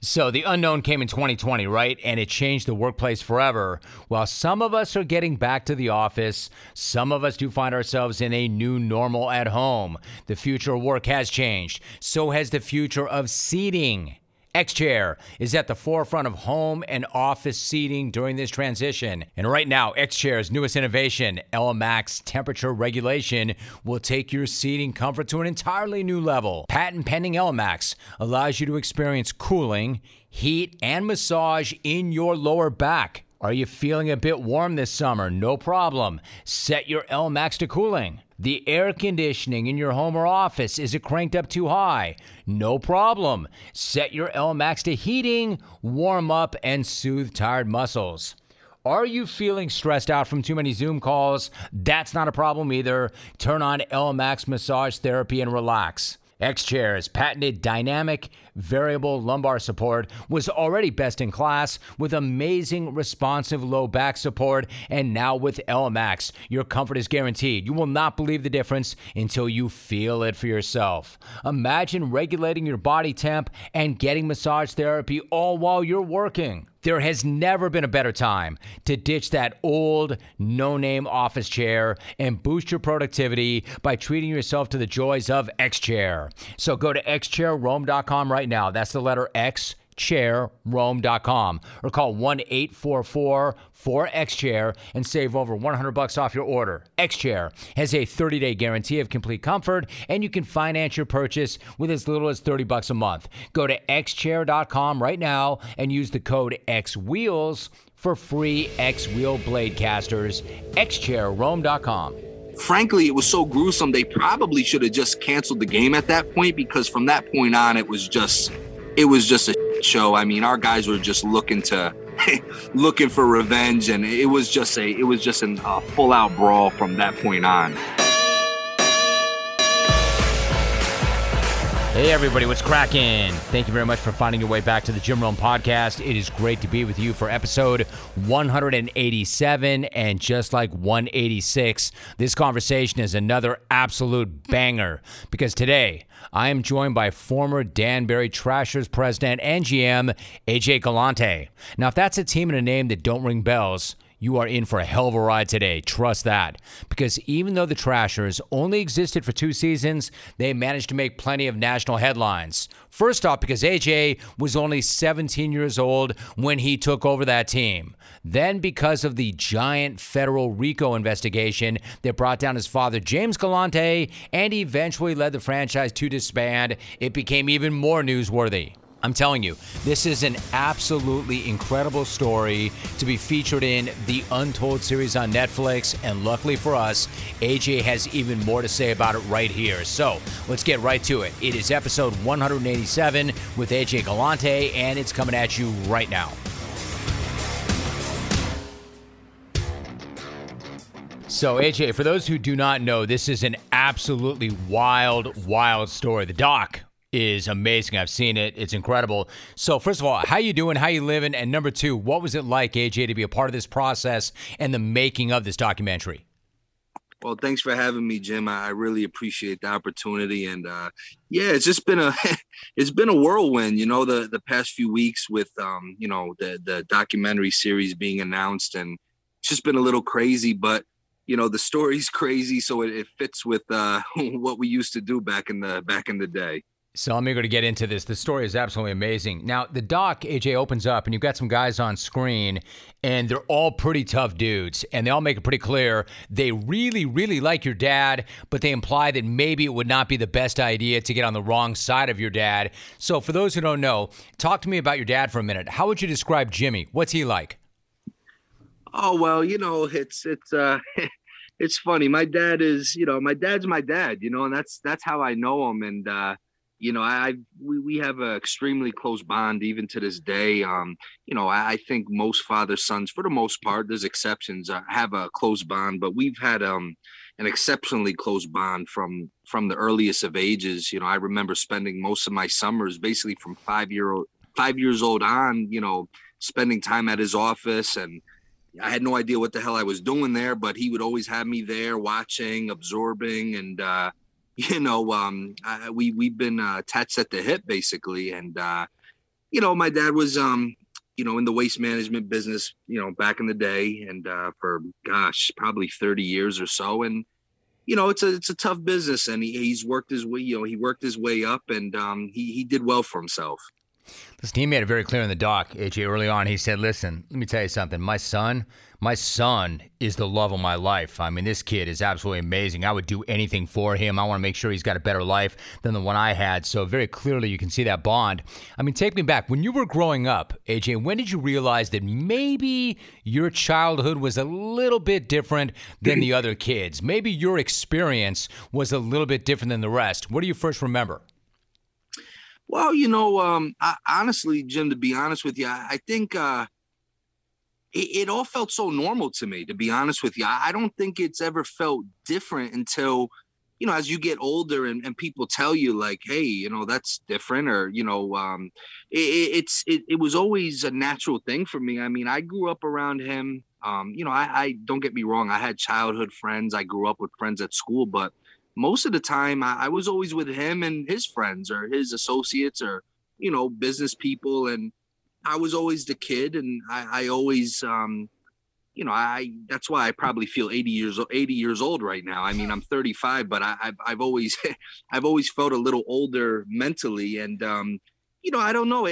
So the unknown came in 2020, right? And it changed the workplace forever. While some of us are getting back to the office, some of us do find ourselves in a new normal at home. The future of work has changed. So has the future of seating. X-Chair is at the forefront of home and office seating during this transition. And right now, X-Chair's newest innovation, ELEMAX temperature regulation, will take your seating comfort to an entirely new level. Patent pending ELEMAX allows you to experience cooling, heat, and massage in your lower back. Are you feeling a bit warm this summer? No problem. Set your ELEMAX to cooling. The air conditioning in your home or office, is it cranked up too high? No problem. Set your ELEMAX to heating, warm up, and soothe tired muscles. Are you feeling stressed out from too many Zoom calls? That's not a problem either. Turn on ELEMAX Massage Therapy and relax. X Chair's patented dynamic variable lumbar support was already best in class with amazing responsive low back support, and now with ELEMAX, your comfort is guaranteed. You will not believe the difference until you feel it for yourself. Imagine regulating your body temp and getting massage therapy all while you're working. There has never been a better time to ditch that old, no name office chair and boost your productivity by treating yourself to the joys of X Chair. So go to xchairrome.com right now. That's the letter X chairrome.com or call 1-844 4X Chair and save over 100 bucks off your order. X Chair has a 30-day guarantee of complete comfort and you can finance your purchase with as little as 30 bucks a month. Go to xchair.com right now and use the code XWheels for free X Wheel blade casters. xchairrome.com. Frankly, it was so gruesome they probably should have just canceled the game at that point because from that point on it was just it was just a show. I mean, our guys were just looking to looking for revenge, and it was just a it was just a uh, full out brawl from that point on. Hey everybody, what's cracking? Thank you very much for finding your way back to the Jim Rome podcast. It is great to be with you for episode 187 and just like 186, this conversation is another absolute banger because today I am joined by former Danbury Trashers president and GM AJ Galante. Now, if that's a team and a name that don't ring bells, you are in for a hell of a ride today. Trust that. Because even though the Trashers only existed for two seasons, they managed to make plenty of national headlines. First off, because AJ was only 17 years old when he took over that team. Then, because of the giant federal RICO investigation that brought down his father, James Galante, and eventually led the franchise to disband, it became even more newsworthy. I'm telling you, this is an absolutely incredible story to be featured in the Untold series on Netflix. And luckily for us, AJ has even more to say about it right here. So let's get right to it. It is episode 187 with AJ Galante, and it's coming at you right now. So, AJ, for those who do not know, this is an absolutely wild, wild story. The doc is amazing. I've seen it. It's incredible. So, first of all, how you doing? How you living? And number two, what was it like, AJ, to be a part of this process and the making of this documentary? Well, thanks for having me, Jim. I really appreciate the opportunity, and uh, yeah, it's just been a it's been a whirlwind. You know, the the past few weeks with um, you know the the documentary series being announced, and it's just been a little crazy. But you know, the story's crazy, so it, it fits with uh, what we used to do back in the back in the day. So I'm eager to get into this. The story is absolutely amazing. Now, the doc, AJ, opens up, and you've got some guys on screen, and they're all pretty tough dudes. And they all make it pretty clear they really, really like your dad, but they imply that maybe it would not be the best idea to get on the wrong side of your dad. So, for those who don't know, talk to me about your dad for a minute. How would you describe Jimmy? What's he like? Oh, well, you know, it's, it's, uh, it's funny. My dad is, you know, my dad's my dad, you know, and that's, that's how I know him. And, uh, you know, I we, we have an extremely close bond even to this day. Um, you know, I, I think most father sons, for the most part, there's exceptions, uh, have a close bond, but we've had um an exceptionally close bond from from the earliest of ages. You know, I remember spending most of my summers basically from five year old five years old on, you know, spending time at his office and I had no idea what the hell I was doing there, but he would always have me there watching, absorbing, and uh, you know, um, I, we we've been uh, attached at the hip basically, and uh, you know, my dad was, um, you know, in the waste management business, you know, back in the day, and uh, for gosh, probably thirty years or so, and you know, it's a it's a tough business, and he, he's worked his way, you know, he worked his way up, and um, he he did well for himself. Listen, he made it very clear in the doc, AJ, early on. He said, Listen, let me tell you something. My son, my son is the love of my life. I mean, this kid is absolutely amazing. I would do anything for him. I want to make sure he's got a better life than the one I had. So, very clearly, you can see that bond. I mean, take me back. When you were growing up, AJ, when did you realize that maybe your childhood was a little bit different than the other kids? Maybe your experience was a little bit different than the rest. What do you first remember? Well, you know, um, I, honestly, Jim, to be honest with you, I, I think uh, it, it, all felt so normal to me. To be honest with you, I, I, don't think it's ever felt different until, you know, as you get older and, and people tell you like, hey, you know, that's different, or you know, um, it, it's it, it was always a natural thing for me. I mean, I grew up around him. Um, you know, I, I don't get me wrong. I had childhood friends. I grew up with friends at school, but most of the time I, I, was always with him and his friends or his associates or you know business people. And i was always the kid and i, I always um you know i that's why i probably feel 80 years 80 years old right now. I mean i'm 35 but I, have I've always i've always felt a little older mentally. And um you know i don't know.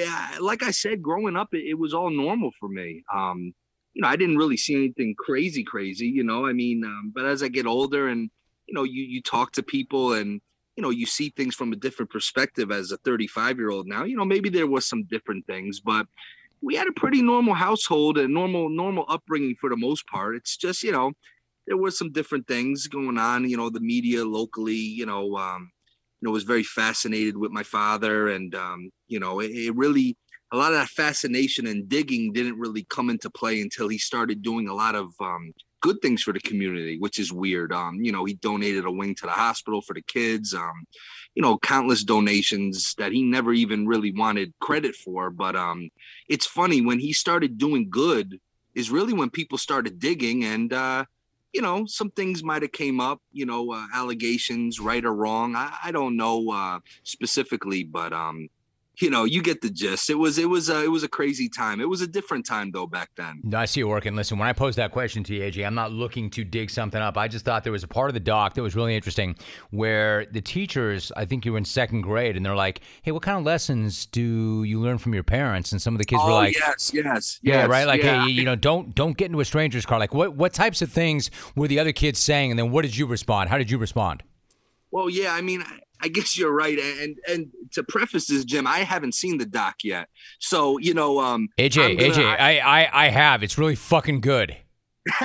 Like i said growing up it, it was all normal for me. Um you know i didn't really see anything crazy crazy you know i mean um, but as i get older and you know you you talk to people and you know you see things from a different perspective as a 35 year old now you know maybe there was some different things but we had a pretty normal household and normal normal upbringing for the most part. It's just you know there were some different things going on you know the media locally you know um you know was very fascinated with my father and um you know it, it really a lot of that fascination and digging didn't really come into play until he started doing a lot of um, good things for the community, which is weird. Um, you know, he donated a wing to the hospital for the kids. Um, you know, countless donations that he never even really wanted credit for. But um, it's funny when he started doing good is really when people started digging and uh, you know, some things might have came up, you know, uh, allegations, right or wrong. I, I don't know uh, specifically, but um, you know, you get the gist. It was it was a, it was a crazy time. It was a different time though back then. No, I see you working. Listen, when I posed that question to you, AJ, I'm not looking to dig something up. I just thought there was a part of the doc that was really interesting where the teachers, I think you were in second grade, and they're like, "Hey, what kind of lessons do you learn from your parents?" And some of the kids oh, were like, "Yes, yes, yeah, yes, right." Like, yeah. hey, you know, don't don't get into a stranger's car. Like, what what types of things were the other kids saying, and then what did you respond? How did you respond? Well, yeah, I mean, I guess you're right. And and to preface this, Jim, I haven't seen the doc yet. So you know, um, AJ, gonna, AJ, I, I I have. It's really fucking good.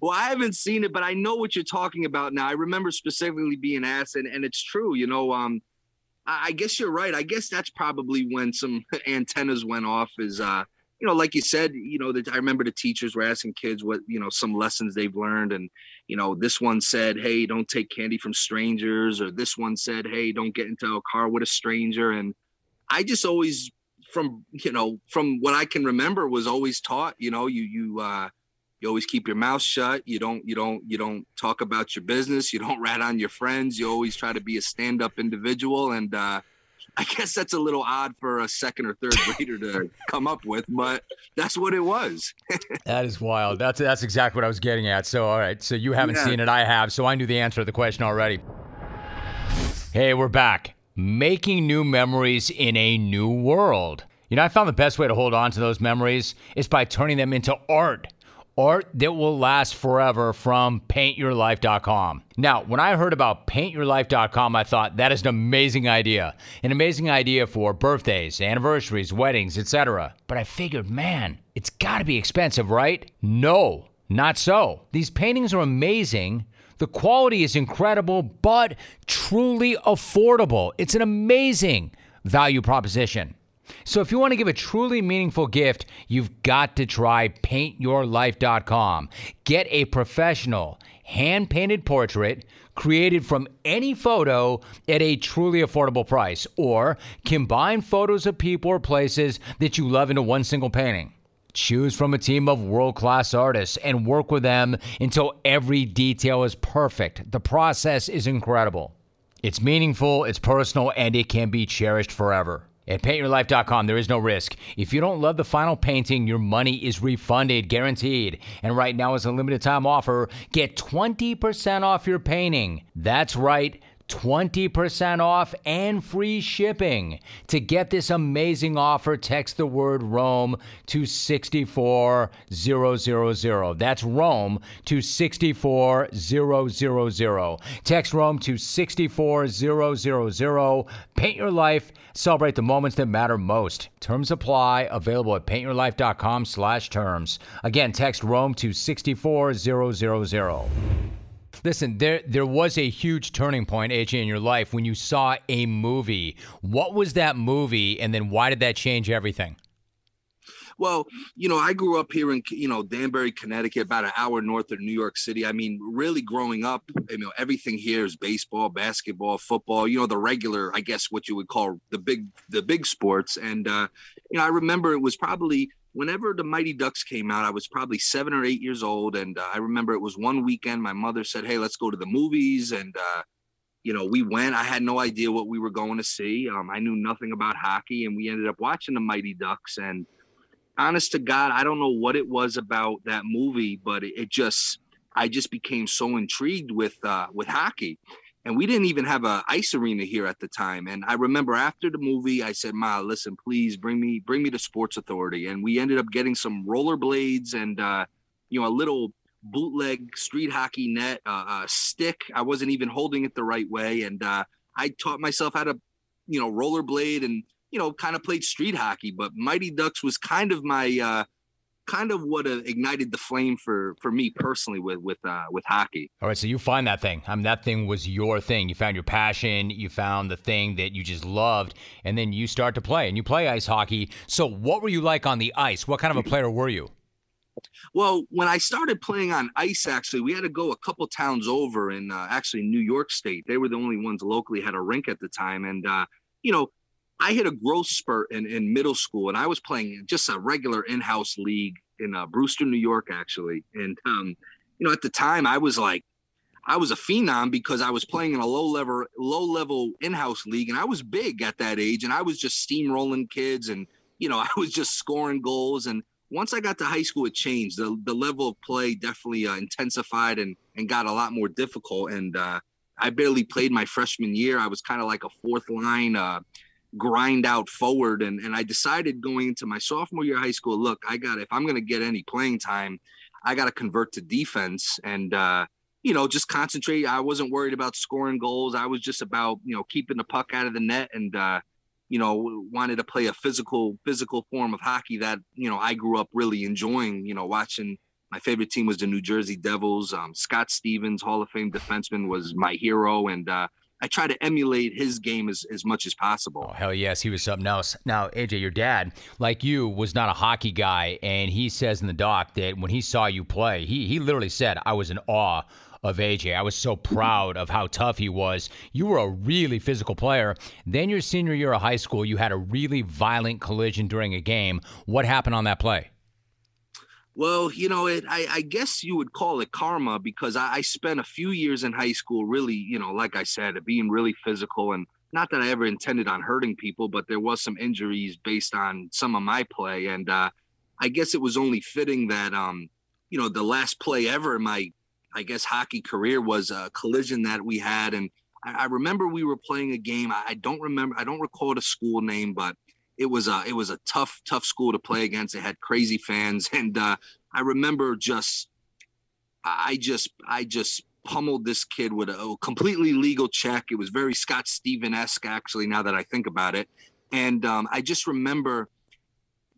well, I haven't seen it, but I know what you're talking about now. I remember specifically being asked, and, and it's true. You know, um, I, I guess you're right. I guess that's probably when some antennas went off. Is uh, you know, like you said, you know, I remember the teachers were asking kids what, you know, some lessons they've learned. And, you know, this one said, Hey, don't take candy from strangers. Or this one said, Hey, don't get into a car with a stranger. And I just always, from, you know, from what I can remember was always taught, you know, you, you, uh, you always keep your mouth shut. You don't, you don't, you don't talk about your business. You don't rat on your friends. You always try to be a stand up individual. And, uh, I guess that's a little odd for a second or third grader to come up with, but that's what it was. that is wild. That's that's exactly what I was getting at. So all right, so you haven't yeah. seen it, I have, so I knew the answer to the question already. Hey, we're back. Making new memories in a new world. You know, I found the best way to hold on to those memories is by turning them into art art that will last forever from paintyourlife.com. Now, when I heard about paintyourlife.com, I thought that is an amazing idea. An amazing idea for birthdays, anniversaries, weddings, etc. But I figured, man, it's got to be expensive, right? No, not so. These paintings are amazing. The quality is incredible, but truly affordable. It's an amazing value proposition. So if you want to give a truly meaningful gift, you've got to try paintyourlife.com. Get a professional, hand painted portrait created from any photo at a truly affordable price, or combine photos of people or places that you love into one single painting. Choose from a team of world class artists and work with them until every detail is perfect. The process is incredible. It's meaningful, it's personal, and it can be cherished forever. At paintyourlife.com, there is no risk. If you don't love the final painting, your money is refunded, guaranteed. And right now is a limited time offer. Get 20% off your painting. That's right. 20% off and free shipping. To get this amazing offer, text the word Rome to 64000. That's Rome to 64000. Text Rome to 64000. Paint your life. Celebrate the moments that matter most. Terms apply. Available at paintyourlife.com slash terms. Again, text Rome to 64000. Listen, there there was a huge turning point, AJ, in your life when you saw a movie. What was that movie, and then why did that change everything? Well, you know, I grew up here in you know Danbury, Connecticut, about an hour north of New York City. I mean, really growing up, you know, everything here is baseball, basketball, football. You know, the regular, I guess, what you would call the big the big sports. And uh, you know, I remember it was probably whenever the Mighty Ducks came out, I was probably seven or eight years old, and uh, I remember it was one weekend. My mother said, "Hey, let's go to the movies," and uh, you know, we went. I had no idea what we were going to see. Um, I knew nothing about hockey, and we ended up watching the Mighty Ducks. And honest to God, I don't know what it was about that movie, but it, it just, I just became so intrigued with uh, with hockey and we didn't even have a ice arena here at the time. And i remember after the movie i said ma listen please bring me bring me to sports authority. And we ended up getting some rollerblades and uh, you know a little bootleg street hockey net uh, uh, stick. I wasn't even holding it the right way. And uh, i taught myself how to you know rollerblade and you know kind of played street hockey. But mighty ducks was kind of my uh, kind of what uh, ignited the flame for for me personally with with uh, with hockey. All right, so you find that thing. I mean, that thing was your thing. You found your passion. You found the thing that you just loved, and then you start to play. And you play ice hockey. So, what were you like on the ice? What kind of a player were you? Well, when I started playing on ice, actually, we had to go a couple towns over in uh, actually New York State. They were the only ones locally had a rink at the time, and uh, you know, I hit a growth spurt in, in middle school, and I was playing just a regular in-house league in uh, Brewster, New York, actually. And um, you know, at the time, I was like, I was a phenom because I was playing in a low level, low level in-house league, and I was big at that age, and I was just steamrolling kids, and you know, I was just scoring goals. And once I got to high school, it changed. the The level of play definitely uh, intensified and and got a lot more difficult. And uh, I barely played my freshman year. I was kind of like a fourth line. Grind out forward. And, and I decided going into my sophomore year of high school, look, I got, if I'm going to get any playing time, I got to convert to defense and, uh, you know, just concentrate. I wasn't worried about scoring goals. I was just about, you know, keeping the puck out of the net and, uh, you know, wanted to play a physical, physical form of hockey that, you know, I grew up really enjoying, you know, watching my favorite team was the New Jersey Devils. Um, Scott Stevens, Hall of Fame defenseman, was my hero. And, uh, I try to emulate his game as, as much as possible. Oh, hell yes, he was something else. Now, AJ, your dad, like you, was not a hockey guy, and he says in the doc that when he saw you play, he he literally said, "I was in awe." Of AJ. I was so proud of how tough he was. You were a really physical player. Then, your senior year of high school, you had a really violent collision during a game. What happened on that play? Well, you know, it. I, I guess you would call it karma because I, I, spent a few years in high school, really, you know, like I said, being really physical, and not that I ever intended on hurting people, but there was some injuries based on some of my play, and uh, I guess it was only fitting that, um, you know, the last play ever in my, I guess, hockey career was a collision that we had, and I, I remember we were playing a game. I, I don't remember, I don't recall the school name, but it was a it was a tough tough school to play against. It had crazy fans, and uh, I remember just I just I just pummeled this kid with a, a completely legal check. It was very Scott Steven esque, actually. Now that I think about it, and um, I just remember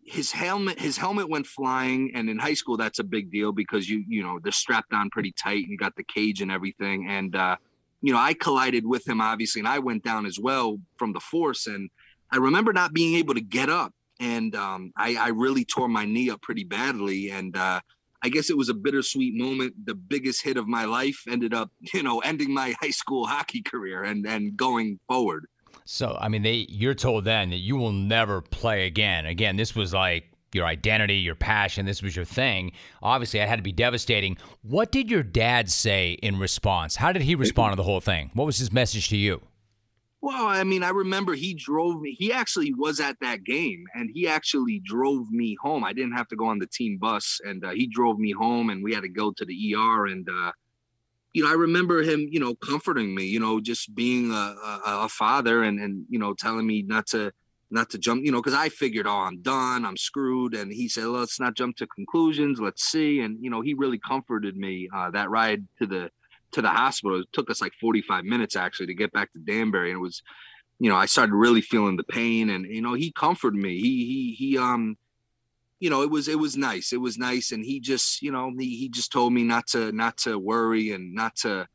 his helmet his helmet went flying and in high school that's a big deal because you you know they're strapped on pretty tight and you got the cage and everything and uh you know i collided with him obviously and i went down as well from the force and I remember not being able to get up, and um, I, I, really tore my knee up pretty badly. And uh, I guess it was a bittersweet moment. The biggest hit of my life ended up, you know, ending my high school hockey career and and going forward. So, I mean, they you're told then that you will never play again. Again, this was like your identity, your passion. This was your thing. Obviously, it had to be devastating. What did your dad say in response? How did he respond to the whole thing? What was his message to you? Well, I mean, I remember he drove me. He actually was at that game, and he actually drove me home. I didn't have to go on the team bus, and uh, he drove me home, and we had to go to the ER. And uh, you know, I remember him, you know, comforting me. You know, just being a, a, a father, and and you know, telling me not to not to jump. You know, because I figured, oh, I'm done, I'm screwed. And he said, let's not jump to conclusions. Let's see. And you know, he really comforted me uh, that ride to the to the hospital. It took us like 45 minutes actually to get back to Danbury. And it was, you know, I started really feeling the pain and, you know, he comforted me. He, he, he, um, you know, it was, it was nice. It was nice. And he just, you know, he, he just told me not to, not to worry and not to,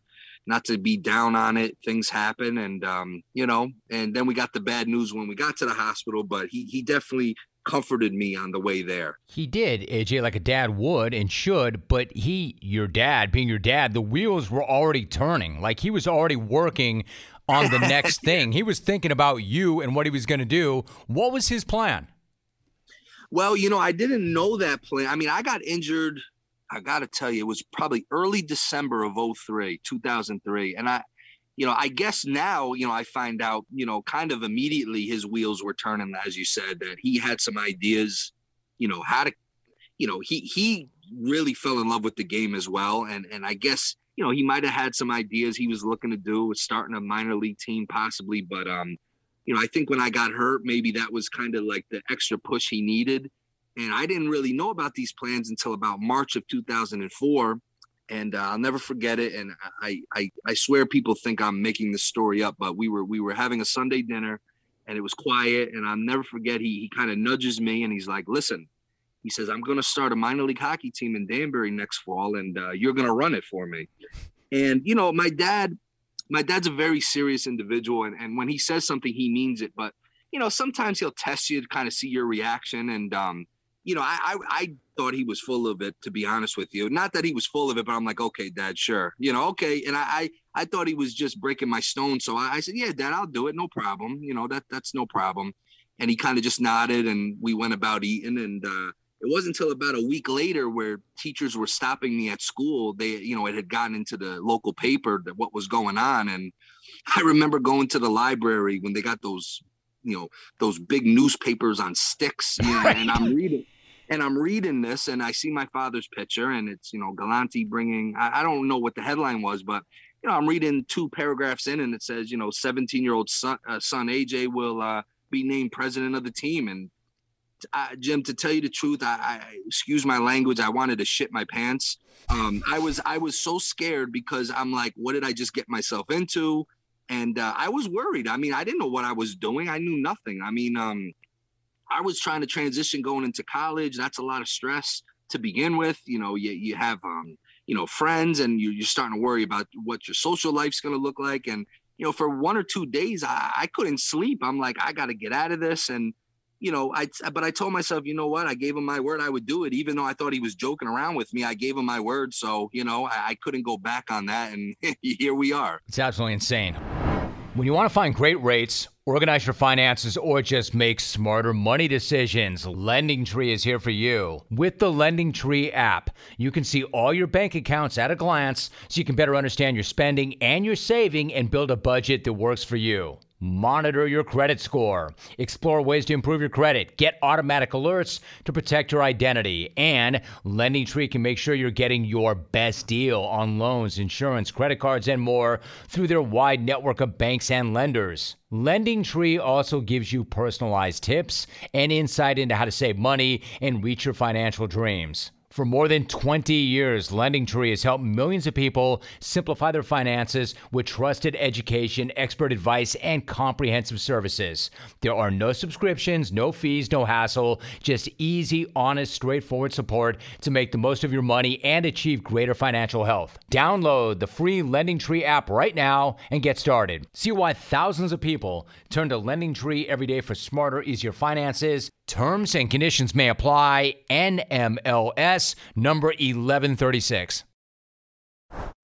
not to be down on it. Things happen. And, um, you know, and then we got the bad news when we got to the hospital, but he, he definitely comforted me on the way there. He did, AJ, like a dad would and should, but he, your dad, being your dad, the wheels were already turning. Like he was already working on the next thing. He was thinking about you and what he was going to do. What was his plan? Well, you know, I didn't know that plan. I mean, I got injured. I got to tell you, it was probably early December of 03, 2003. And I, you know, I guess now, you know, I find out, you know, kind of immediately his wheels were turning, as you said, that he had some ideas, you know, how to, you know, he he really fell in love with the game as well. And and I guess, you know, he might have had some ideas he was looking to do with starting a minor league team possibly. But um, you know, I think when I got hurt, maybe that was kind of like the extra push he needed. And I didn't really know about these plans until about March of 2004 and uh, I'll never forget it. And I, I, I swear people think I'm making this story up, but we were, we were having a Sunday dinner, and it was quiet. And I'll never forget. He, he kind of nudges me, and he's like, "Listen," he says, "I'm going to start a minor league hockey team in Danbury next fall, and uh, you're going to run it for me." And you know, my dad, my dad's a very serious individual, and and when he says something, he means it. But you know, sometimes he'll test you to kind of see your reaction, and um, you know, I, I, I thought he was full of it, to be honest with you. Not that he was full of it, but I'm like, okay, Dad, sure, you know, okay. And I, I, I thought he was just breaking my stone, so I, I said, yeah, Dad, I'll do it, no problem. You know, that that's no problem. And he kind of just nodded, and we went about eating. And uh, it wasn't until about a week later where teachers were stopping me at school. They, you know, it had gotten into the local paper that what was going on, and I remember going to the library when they got those you know those big newspapers on sticks you know, and i'm reading and I'm reading this and I see my father's picture and it's, you know, Galante bringing, I, I, don't know what the headline was, but, you know, I'm reading two paragraphs in and it says, you know, 17 year old son, uh, son AJ will uh, be named president of the team. And uh, Jim, to tell you the truth, I, I, excuse my language. I wanted to shit my pants. Um, I was, I was so scared because I'm like, what did I just get myself into? And uh, I was worried. I mean, I didn't know what I was doing. I knew nothing. I mean, um, I was trying to transition going into college. That's a lot of stress to begin with. You know, you, you have, um, you know, friends and you, you're starting to worry about what your social life's going to look like. And, you know, for one or two days, I, I couldn't sleep. I'm like, I got to get out of this. And, you know, I, but I told myself, you know what? I gave him my word I would do it, even though I thought he was joking around with me. I gave him my word. So, you know, I, I couldn't go back on that. And here we are. It's absolutely insane. When you want to find great rates, organize your finances, or just make smarter money decisions, Lending Tree is here for you. With the Lending Tree app, you can see all your bank accounts at a glance so you can better understand your spending and your saving and build a budget that works for you. Monitor your credit score. Explore ways to improve your credit. Get automatic alerts to protect your identity. And Lending Tree can make sure you're getting your best deal on loans, insurance, credit cards, and more through their wide network of banks and lenders. Lending Tree also gives you personalized tips and insight into how to save money and reach your financial dreams. For more than 20 years, LendingTree has helped millions of people simplify their finances with trusted education, expert advice, and comprehensive services. There are no subscriptions, no fees, no hassle, just easy, honest, straightforward support to make the most of your money and achieve greater financial health. Download the free LendingTree app right now and get started. See why thousands of people turn to LendingTree every day for smarter, easier finances. Terms and conditions may apply. NMLS number 1136.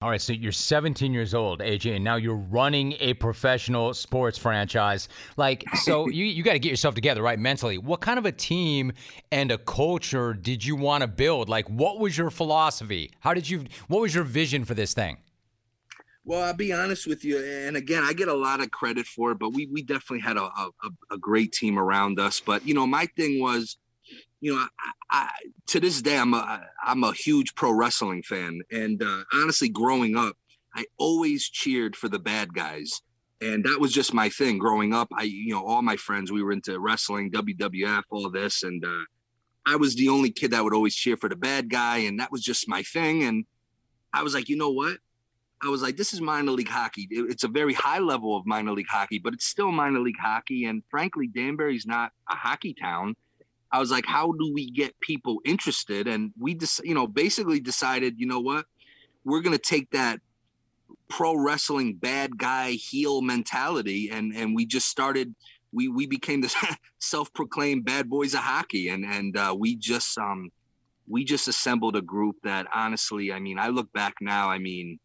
All right, so you're 17 years old, AJ, and now you're running a professional sports franchise. Like, so you, you got to get yourself together, right, mentally. What kind of a team and a culture did you want to build? Like, what was your philosophy? How did you, what was your vision for this thing? Well, I'll be honest with you, and again, I get a lot of credit for it, but we we definitely had a, a, a great team around us. But you know, my thing was, you know, I, I, to this day, I'm a I'm a huge pro wrestling fan, and uh, honestly, growing up, I always cheered for the bad guys, and that was just my thing. Growing up, I you know, all my friends we were into wrestling, WWF, all this, and uh, I was the only kid that would always cheer for the bad guy, and that was just my thing. And I was like, you know what? I was like, this is minor league hockey. It's a very high level of minor league hockey, but it's still minor league hockey. And frankly, Danbury's not a hockey town. I was like, how do we get people interested? And we just, you know, basically decided, you know what? We're going to take that pro wrestling bad guy heel mentality and and we just started we we became the self-proclaimed bad boys of hockey and and uh, we just um we just assembled a group that honestly i mean i look back now i mean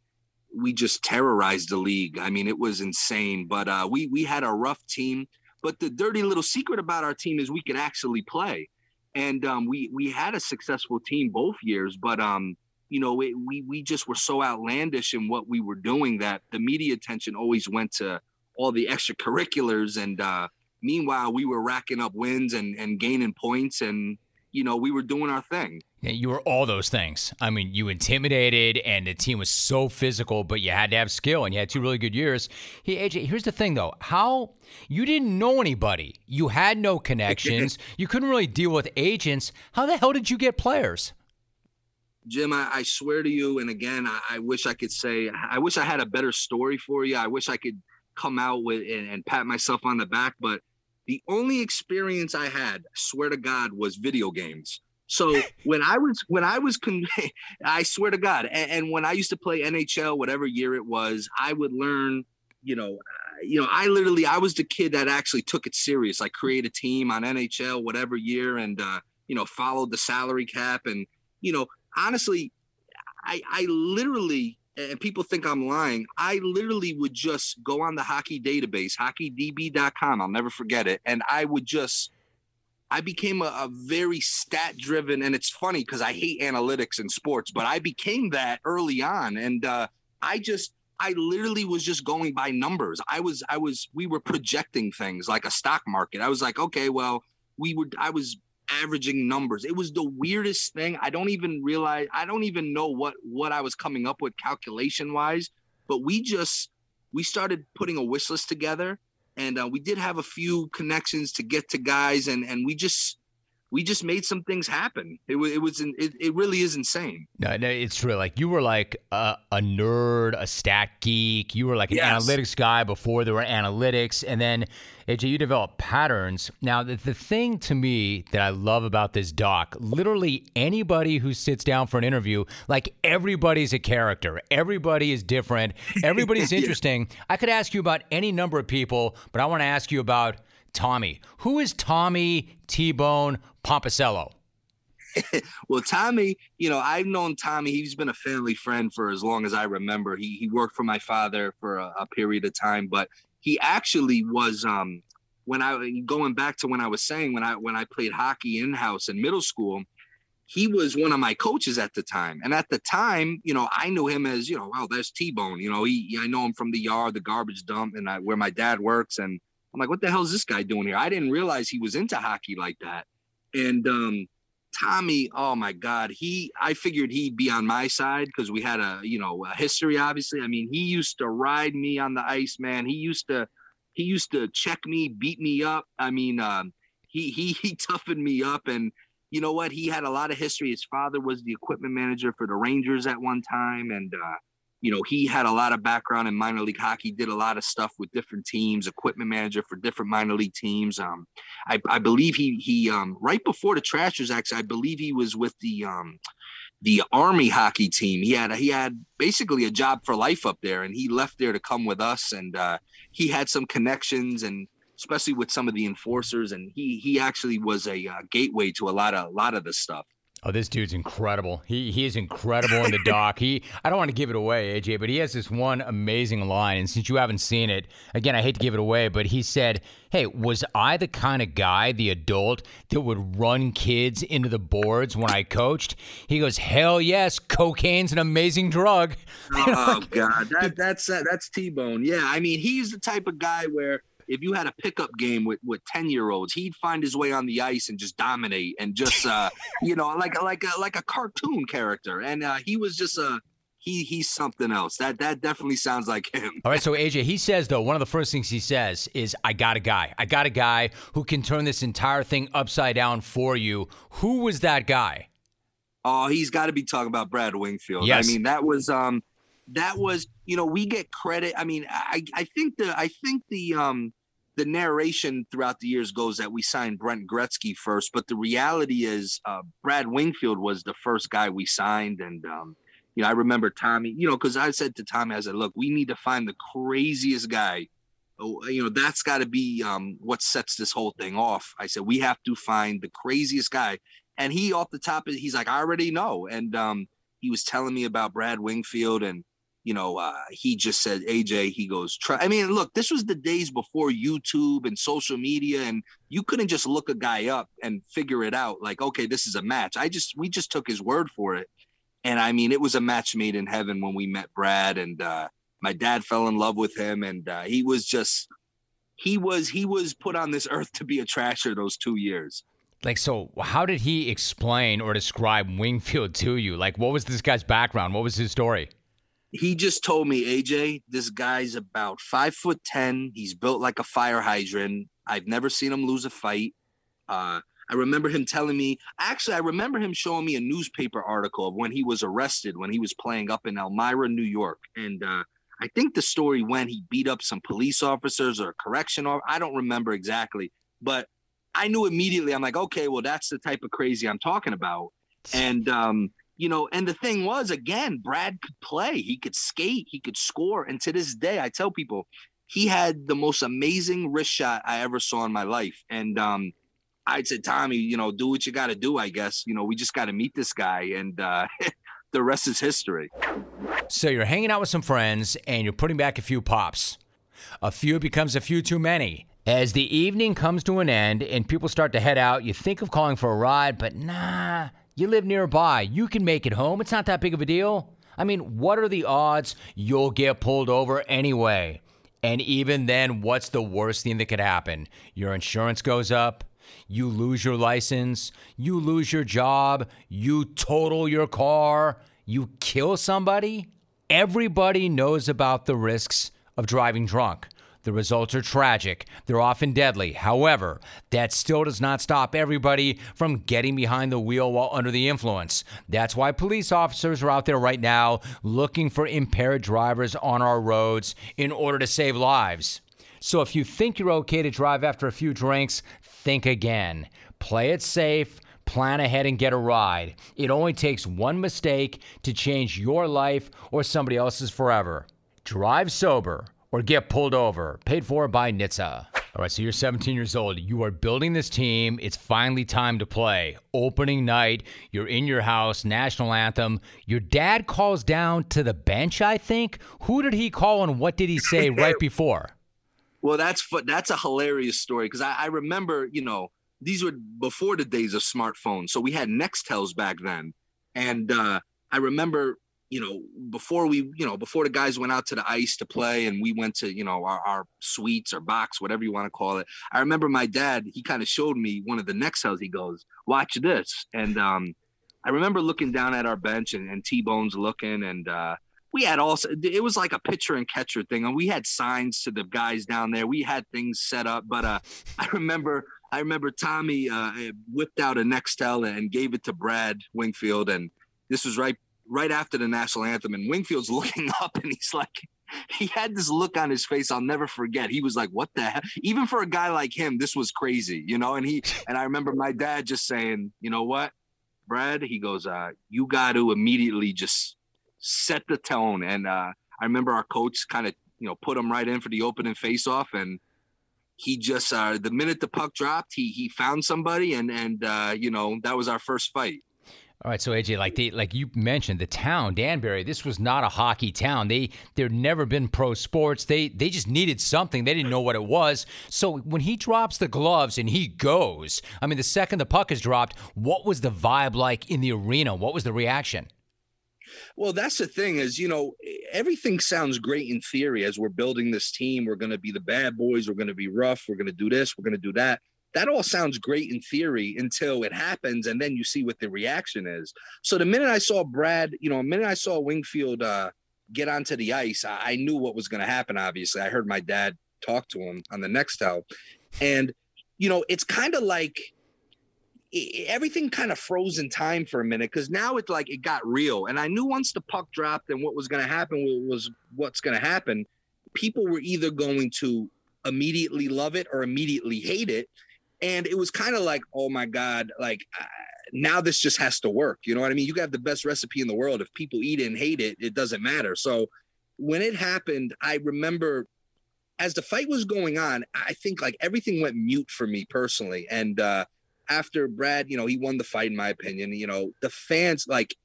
we just terrorized the league. I mean, it was insane. But uh, we we had a rough team. But the dirty little secret about our team is we could actually play, and um, we we had a successful team both years. But um, you know, it, we we just were so outlandish in what we were doing that the media attention always went to all the extracurriculars. And uh, meanwhile, we were racking up wins and and gaining points, and you know, we were doing our thing. Yeah, you were all those things. I mean, you intimidated, and the team was so physical, but you had to have skill, and you had two really good years. Hey, AJ, here's the thing, though: how you didn't know anybody, you had no connections, you couldn't really deal with agents. How the hell did you get players? Jim, I, I swear to you, and again, I, I, wish I could say, I wish I had a better story for you. I wish I could come out with and, and pat myself on the back, but the only experience I had, swear to God, was video games. So when I was when I was con- I swear to God, and, and, when I used to play NHL, whatever year it was, I would learn. You know, uh, you know, I literally I was the kid that actually took it serious. I created a team on NHL, whatever year, and uh, you know, followed the salary cap, and you know, honestly, I I literally and people think I'm lying. I literally would just go on the hockey database, hockeydb.com. I'll never forget it, and I would just I became a, a very stat driven, and it's funny because I hate analytics in sports, but I became that early on, and uh, I just I literally was just going by numbers. I was I was we were projecting things like a stock market. I was like, okay, well, we would I was averaging numbers. It was the weirdest thing. I don't even realize I don't even know what what I was coming up with calculation wise, but we just we started putting a wish list together and uh, we did have a few connections to get to guys, and and we just we just made some things happen. It was it was it, it really is insane. No, no, it's true. Like you were like a, a nerd, a stat geek. You were like an yes. analytics guy before there were analytics, and then AJ, you develop patterns. Now, the, the thing to me that I love about this doc, literally anybody who sits down for an interview, like everybody's a character. Everybody is different. Everybody's interesting. I could ask you about any number of people, but I want to ask you about Tommy. Who is Tommy T Bone Pomposello? well, Tommy, you know, I've known Tommy. He's been a family friend for as long as I remember. He he worked for my father for a, a period of time, but he actually was um when I going back to when I was saying when I when I played hockey in house in middle school, he was one of my coaches at the time. And at the time, you know, I knew him as, you know, oh, there's T Bone. You know, he I know him from the yard, the garbage dump, and I, where my dad works. And I'm like, what the hell is this guy doing here? I didn't realize he was into hockey like that. And um Tommy, oh my God, he I figured he'd be on my side because we had a you know a history, obviously. I mean, he used to ride me on the ice, man. He used to he used to check me, beat me up. I mean, um, he he he toughened me up and you know what? He had a lot of history. His father was the equipment manager for the Rangers at one time, and uh, you know, he had a lot of background in minor league hockey, did a lot of stuff with different teams, equipment manager for different minor league teams. Um, I, I believe he he um, right before the Trashers actually, I believe he was with the um, the Army hockey team. He had he had basically a job for life up there, and he left there to come with us. And uh, he had some connections, and especially with some of the enforcers, and he he actually was a uh, gateway to a lot of a lot of this stuff. Oh, this dude's incredible. He he is incredible in the doc. He I don't want to give it away, AJ, but he has this one amazing line. And since you haven't seen it, again, I hate to give it away, but he said, "Hey, was I the kind of guy, the adult, that would run kids into the boards when I coached?" He goes, "Hell yes, cocaine's an amazing drug." Oh God, that, that's uh, that's T Bone. Yeah, I mean, he's the type of guy where if you had a pickup game with with 10 year olds he'd find his way on the ice and just dominate and just uh you know like like a, like a cartoon character and uh he was just a he he's something else. That that definitely sounds like him. All right, so AJ, he says though one of the first things he says is, "I got a guy. I got a guy who can turn this entire thing upside down for you." Who was that guy? Oh, he's got to be talking about Brad Wingfield. Yes. I mean, that was um, that was you know we get credit. I mean, I I think the I think the um the narration throughout the years goes that we signed Brent Gretzky first, but the reality is uh, Brad Wingfield was the first guy we signed, and um, you know I remember Tommy, you know, because I said to Tommy, I said, look, we need to find the craziest guy. Oh, you know that's got to be um, what sets this whole thing off. I said we have to find the craziest guy, and he off the top, he's like, I already know, and um, he was telling me about Brad Wingfield and you know, uh, he just said, AJ, he goes, try. I mean, look, this was the days before YouTube and social media, and you couldn't just look a guy up and figure it out like, okay, this is a match. I just, we just took his word for it. And I mean, it was a match made in heaven when we met Brad, and uh, my dad fell in love with him, and uh, he was just, he was, he was put on this earth to be a trasher those two years. Like, so how did he explain or describe Wingfield to you? Like, what was this guy's background? What was his story? He just told me, AJ, this guy's about five foot ten. He's built like a fire hydrant. I've never seen him lose a fight. Uh, I remember him telling me. Actually, I remember him showing me a newspaper article of when he was arrested when he was playing up in Elmira, New York, and uh, I think the story went he beat up some police officers or correction or I don't remember exactly, but I knew immediately. I'm like, okay, well, that's the type of crazy I'm talking about, and um, you know, and the thing was, again, Brad could play, he could skate, he could score. And to this day, I tell people he had the most amazing wrist shot I ever saw in my life. And um, I said, Tommy, you know, do what you got to do, I guess. You know, we just got to meet this guy. And uh, the rest is history. So you're hanging out with some friends and you're putting back a few pops. A few becomes a few too many. As the evening comes to an end and people start to head out, you think of calling for a ride, but nah, you live nearby. You can make it home. It's not that big of a deal. I mean, what are the odds you'll get pulled over anyway? And even then, what's the worst thing that could happen? Your insurance goes up, you lose your license, you lose your job, you total your car, you kill somebody. Everybody knows about the risks of driving drunk. The results are tragic. They're often deadly. However, that still does not stop everybody from getting behind the wheel while under the influence. That's why police officers are out there right now looking for impaired drivers on our roads in order to save lives. So if you think you're okay to drive after a few drinks, think again. Play it safe plan ahead and get a ride. It only takes one mistake to change your life or somebody else's forever. Drive sober or get pulled over. Paid for by NHTSA. All right, so you're 17 years old. You are building this team. It's finally time to play. Opening night, you're in your house, national anthem. Your dad calls down to the bench, I think. Who did he call and what did he say right before? Well, that's that's a hilarious story because I, I remember, you know, these were before the days of smartphones. So we had Nextels back then. And uh, I remember you know, before we, you know, before the guys went out to the ice to play and we went to, you know, our, our suites or box, whatever you want to call it. I remember my dad, he kind of showed me one of the Nextels. He goes, watch this. And um, I remember looking down at our bench and, and T-Bone's looking and uh, we had also, it was like a pitcher and catcher thing. And we had signs to the guys down there. We had things set up, but uh, I remember, I remember Tommy uh, whipped out a Nextel and gave it to Brad Wingfield. And this was right right after the national anthem, and Wingfield's looking up and he's like, he had this look on his face I'll never forget. He was like, "What the hell?" Even for a guy like him, this was crazy, you know. And he and I remember my dad just saying, "You know what, Brad?" He goes, uh, "You got to immediately just set the tone." And uh, I remember our coach kind of, you know, put him right in for the opening face-off, and he just uh, the minute the puck dropped, he he found somebody, and and uh, you know that was our first fight. All right, so AJ, like they, like you mentioned, the town Danbury. This was not a hockey town. They there'd never been pro sports. They they just needed something. They didn't know what it was. So when he drops the gloves and he goes, I mean, the second the puck is dropped, what was the vibe like in the arena? What was the reaction? Well, that's the thing is, you know, everything sounds great in theory as we're building this team. We're going to be the bad boys. We're going to be rough. We're going to do this. We're going to do that that all sounds great in theory until it happens and then you see what the reaction is. So the minute i saw brad you know the minute i saw wingfield uh, get onto the ice I, I knew what was going to happen obviously. I heard my dad talk to him on the Nextel. And you know it's kind of like everything kind of froze in time for a minute because now it's like it got real. And i knew once the puck dropped and what was going to happen was what's going to happen people were either going to immediately love it or immediately hate it and it was kind of like oh my god like uh, now this just has to work. You know what i mean? You have the best recipe in the world. If people eat it and hate it it doesn't matter. So when it happened i remember as the fight was going on i think like everything went mute for me personally. And uh after brad you know he won the fight in my opinion you know the fans like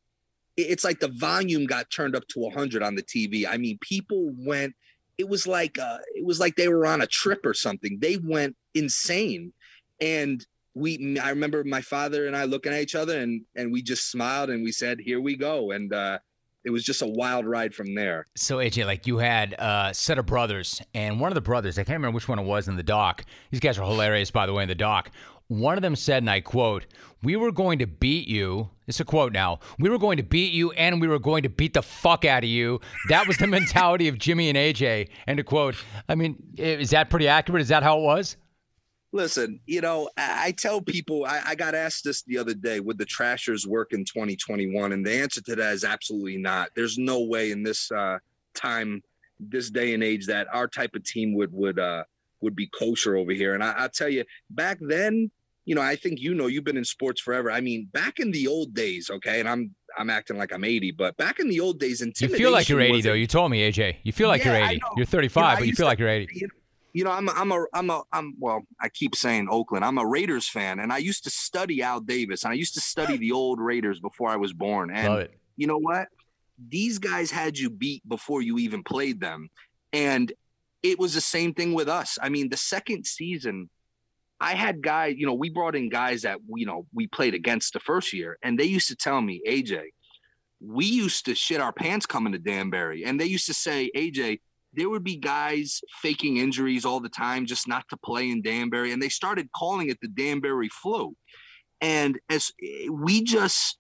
it's like the volume got turned up to 100 on the tv i mean people went it was like uh it was like they were on a trip or something. They went insane and we i remember my father and i looking at each other and and we just smiled and we said here we go and uh it was just a wild ride from there. So AJ, like you had a set of brothers, and one of the brothers, I can't remember which one it was in the dock. These guys are hilarious, by the way, in the dock. One of them said, and I quote, "We were going to beat you." It's a quote now. We were going to beat you, and we were going to beat the fuck out of you. That was the mentality of Jimmy and AJ. And to quote, I mean, is that pretty accurate? Is that how it was? Listen, you know, I, tell people, I, I, got asked this the other day would the Trashers work in 2021? And the answer to that is absolutely not. There's no way in this uh, time, this day and age, that our type of team would would uh, would be kosher over here. And I, I'll tell you, back then, you know, I think you know, you've been in sports forever. I mean, back in the old days, okay, and I'm I'm acting like I'm 80, but back in the old days, intimidation. You feel like you're 80 though. You told me, AJ. You feel like yeah, you're 80. You're 35, you know, but you feel to, like you're 80. You know, you know, I'm a, I'm a, I'm a, I'm, well, I keep saying Oakland. I'm a Raiders fan, and I used to study Al Davis, and I used to study the old Raiders before I was born. And you know what? These guys had you beat before you even played them. And it was the same thing with us. I mean, the second season, I had guys, you know, we brought in guys that, you know, we played against the first year, and they used to tell me, AJ, we used to shit our pants coming to Danbury. And they used to say, AJ, there would be guys faking injuries all the time just not to play in Danbury. And they started calling it the Danbury flu. And as we just,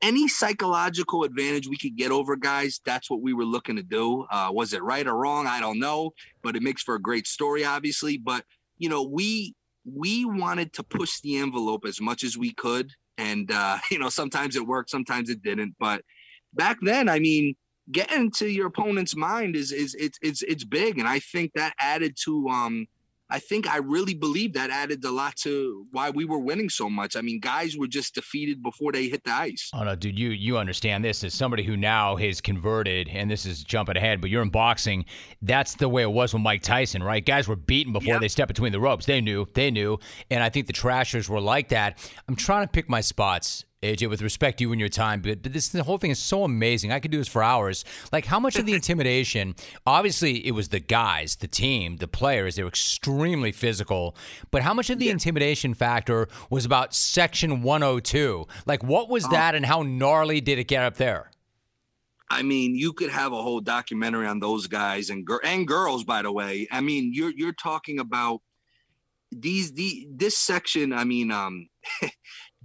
any psychological advantage we could get over guys, that's what we were looking to do. Uh, was it right or wrong? I don't know, but it makes for a great story, obviously. But, you know, we, we wanted to push the envelope as much as we could. And, uh, you know, sometimes it worked, sometimes it didn't. But back then, I mean, getting to your opponent's mind is is it's it's it's big, and I think that added to um. I think I really believe that added a lot to why we were winning so much. I mean, guys were just defeated before they hit the ice. Oh no, dude, you you understand this as somebody who now has converted, and this is jumping ahead, but you're in boxing. That's the way it was with Mike Tyson, right? Guys were beaten before yep. they stepped between the ropes. They knew, they knew, and I think the Trashers were like that. I'm trying to pick my spots AJ, with respect to you and your time, but, but this the whole thing is so amazing. I could do this for hours. Like, how much of the intimidation? Obviously, it was the guys, the team, the players. They were extremely physical. But how much of the yeah. intimidation factor was about Section 102? Like, what was uh, that, and how gnarly did it get up there? I mean, you could have a whole documentary on those guys and and girls. By the way, I mean, you're you're talking about these the this section. I mean, um,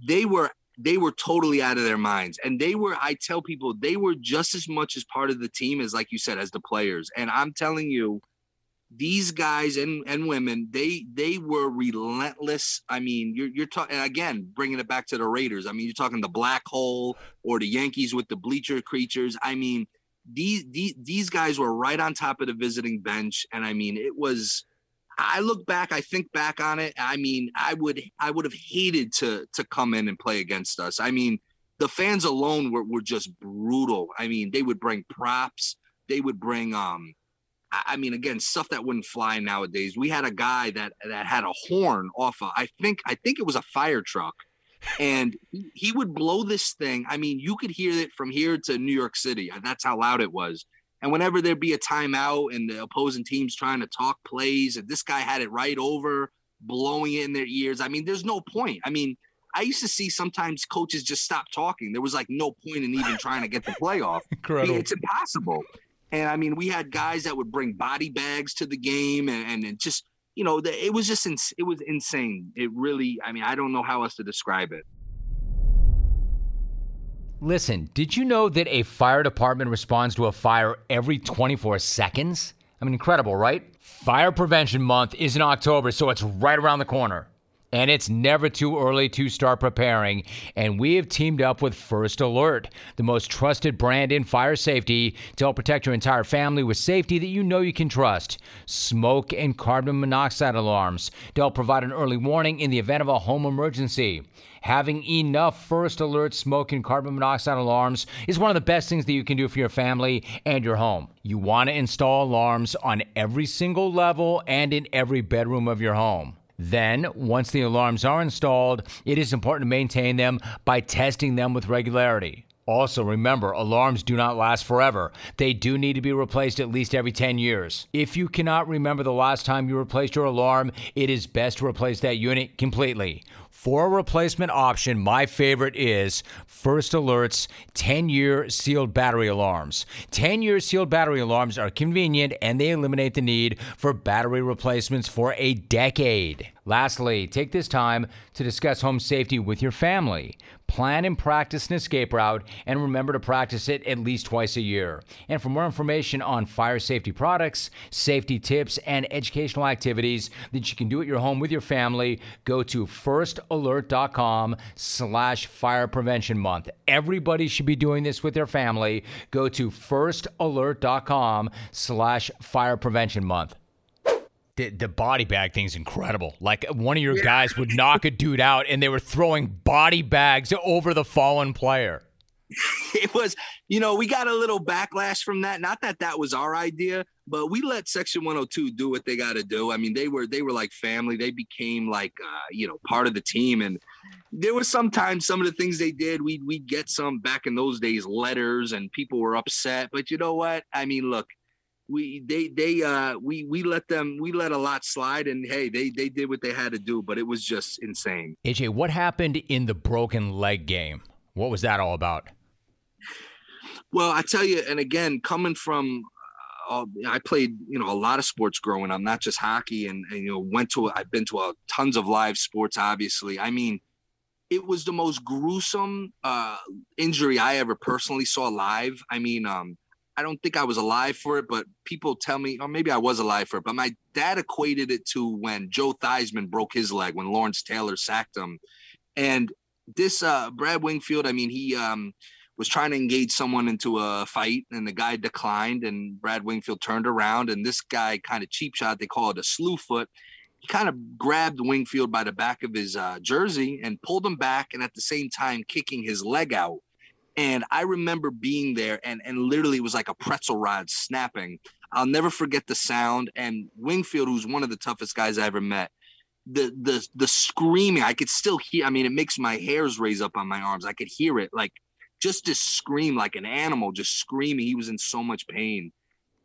they were they were totally out of their minds and they were i tell people they were just as much as part of the team as like you said as the players and i'm telling you these guys and and women they they were relentless i mean you're you're talking again bringing it back to the raiders i mean you're talking the black hole or the yankees with the bleacher creatures i mean these these these guys were right on top of the visiting bench and i mean it was I look back, I think back on it. I mean, I would I would have hated to to come in and play against us. I mean, the fans alone were, were just brutal. I mean, they would bring props, they would bring um I mean, again, stuff that wouldn't fly nowadays. We had a guy that that had a horn off of, I think I think it was a fire truck. and he, would blow this thing. I mean, you could hear it from here to New York City. That's how loud it was. And whenever there'd be a timeout and the opposing team's trying to talk plays, and this guy had it right over, blowing it in their ears. I mean, there's no point. I mean, I used to see sometimes coaches just stop talking. There was like no point in even trying to get the playoff. Incredible. It's impossible. And I mean, we had guys that would bring body bags to the game and, and, and just, you know, the, it was just, ins- it was insane. It really, I mean, I don't know how else to describe it. Listen, did you know that a fire department responds to a fire every 24 seconds? I mean, incredible, right? Fire Prevention Month is in October, so it's right around the corner. And it's never too early to start preparing. And we have teamed up with First Alert, the most trusted brand in fire safety, to help protect your entire family with safety that you know you can trust. Smoke and carbon monoxide alarms to help provide an early warning in the event of a home emergency. Having enough First Alert smoke and carbon monoxide alarms is one of the best things that you can do for your family and your home. You want to install alarms on every single level and in every bedroom of your home. Then, once the alarms are installed, it is important to maintain them by testing them with regularity. Also, remember, alarms do not last forever. They do need to be replaced at least every 10 years. If you cannot remember the last time you replaced your alarm, it is best to replace that unit completely. For a replacement option, my favorite is First Alert's 10 year sealed battery alarms. 10 year sealed battery alarms are convenient and they eliminate the need for battery replacements for a decade. Lastly, take this time to discuss home safety with your family. Plan and practice an escape route, and remember to practice it at least twice a year. And for more information on fire safety products, safety tips, and educational activities that you can do at your home with your family, go to firstalert.com slash fire prevention month. Everybody should be doing this with their family. Go to firstalert.com slash fire prevention month the, the body bag thing's incredible. Like one of your yeah. guys would knock a dude out and they were throwing body bags over the fallen player. It was, you know, we got a little backlash from that. Not that that was our idea, but we let Section 102 do what they got to do. I mean, they were they were like family. They became like uh, you know part of the team, and there was sometimes some of the things they did. We we get some back in those days letters, and people were upset. But you know what? I mean, look, we they they uh we we let them we let a lot slide and hey they they did what they had to do but it was just insane aj what happened in the broken leg game what was that all about well i tell you and again coming from uh, I played, you know, a lot of sports growing up, not just hockey, and, and you know, went to. I've been to a, tons of live sports. Obviously, I mean, it was the most gruesome uh, injury I ever personally saw live. I mean, um, I don't think I was alive for it, but people tell me, or maybe I was alive for it. But my dad equated it to when Joe Theismann broke his leg when Lawrence Taylor sacked him. And this uh, Brad Wingfield, I mean, he um, was trying to engage someone into a fight, and the guy declined. And Brad Wingfield turned around, and this guy kind of cheap shot. They call it a slew foot. He kind of grabbed Wingfield by the back of his uh, jersey and pulled him back, and at the same time kicking his leg out. And I remember being there and, and literally it was like a pretzel rod snapping. I'll never forget the sound. And Wingfield, who's one of the toughest guys I ever met, the the the screaming, I could still hear. I mean, it makes my hairs raise up on my arms. I could hear it like just to scream like an animal, just screaming. He was in so much pain.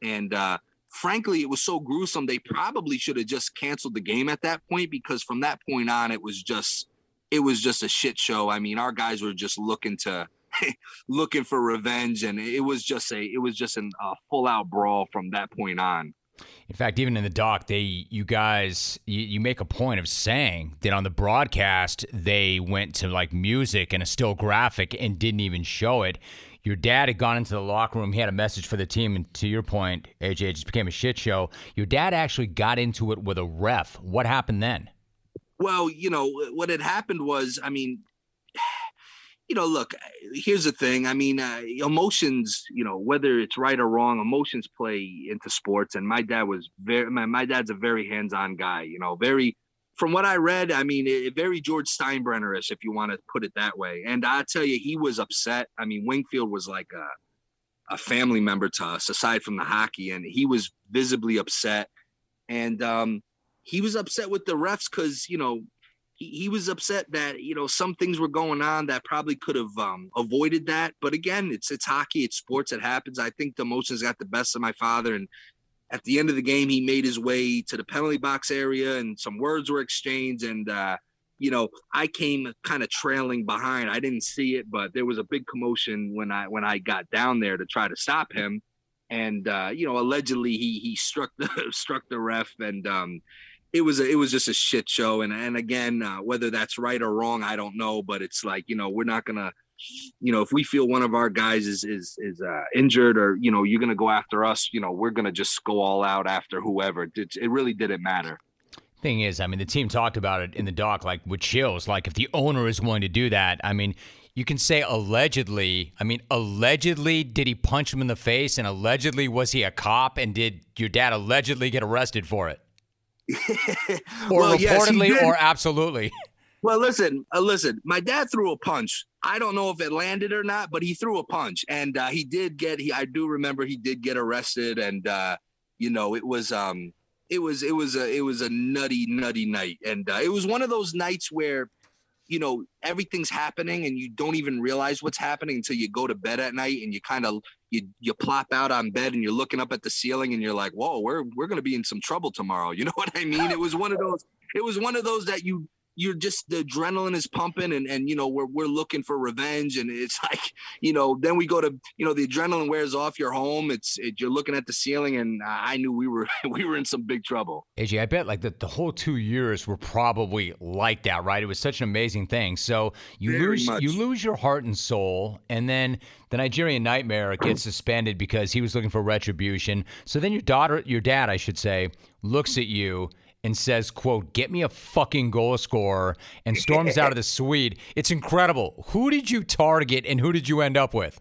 And uh frankly, it was so gruesome. They probably should have just canceled the game at that point because from that point on, it was just it was just a shit show. I mean, our guys were just looking to looking for revenge, and it was just a it was just an, a full out brawl from that point on. In fact, even in the doc, they you guys you, you, make a point of saying that on the broadcast they went to like music and a still graphic and didn't even show it. Your dad had gone into the locker room. He had a message for the team, and to your point, AJ, it just became a shit show. Your dad actually got into it with a ref. What happened then? Well, you know what had happened was, I mean, you know, look, here's the thing. I mean, uh, emotions, you know, whether it's right or wrong, emotions play into sports. And my dad was very, my, my dad's a very hands on guy, you know, very, from what I read, I mean, it, very George Steinbrenner-ish, if you want to put it that way. And I tell you, he was upset. I mean, Wingfield was like a, a family member to us, aside from the hockey, and he was visibly upset. And um, he was upset with the refs because, you know, he, was upset that you know some things were going on that probably could have um, avoided that. But again, it's it's hockey, it's sports, it happens. I think the emotions got the best of my father, and at the end of the game, he made his way to the penalty box area, and some words were exchanged, and uh, you know I came kind of trailing behind. I didn't see it, but there was a big commotion when I when I got down there to try to stop him, and uh, you know allegedly he he struck the struck the ref and. Um, it was a, it was just a shit show and and again uh, whether that's right or wrong i don't know but it's like you know we're not gonna you know if we feel one of our guys is is is uh, injured or you know you're gonna go after us you know we're gonna just go all out after whoever it, it really didn't matter thing is i mean the team talked about it in the doc like with chills like if the owner is going to do that i mean you can say allegedly. I mean, allegedly, did he punch him in the face? And allegedly, was he a cop? And did your dad allegedly get arrested for it? or well, reportedly yes, or absolutely. Well, listen, uh, listen. My dad threw a punch. I don't know if it landed or not, but he threw a punch, and uh, he did get. He, I do remember he did get arrested, and uh, you know, it was, um, it was, it was a, it was a nutty, nutty night, and uh, it was one of those nights where, you know, everything's happening, and you don't even realize what's happening until you go to bed at night, and you kind of you you plop out on bed and you're looking up at the ceiling and you're like, whoa, we're we're gonna be in some trouble tomorrow. You know what I mean? It was one of those. It was one of those that you you're just the adrenaline is pumping and and you know we're we're looking for revenge and it's like you know then we go to you know the adrenaline wears off you're home it's it, you're looking at the ceiling and I knew we were we were in some big trouble. AJ, I bet like the, the whole two years were probably like that, right? It was such an amazing thing. So you Very lose much. you lose your heart and soul, and then the Nigerian Nightmare gets suspended because he was looking for retribution. So then your daughter, your dad, I should say, looks at you and says, quote, get me a fucking goal scorer and storms out of the suite. It's incredible. Who did you target and who did you end up with?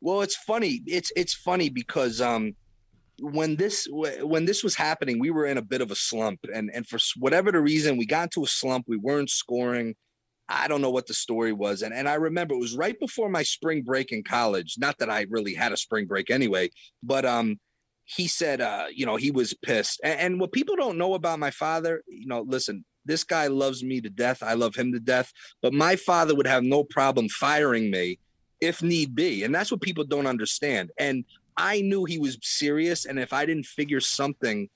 Well, it's funny. It's it's funny because um when this when this was happening, we were in a bit of a slump and and for whatever the reason, we got into a slump. We weren't scoring. I don't know what the story was. And and I remember it was right before my spring break in college. Not that I really had a spring break anyway, but um he said, uh, you know, he was pissed. And, and, what people don't know about my father, you know, listen, this guy loves me to death. I love him to death. But my father would have no problem firing me if need be. And that's what people don't understand. And I knew he was serious. And if I didn't figure something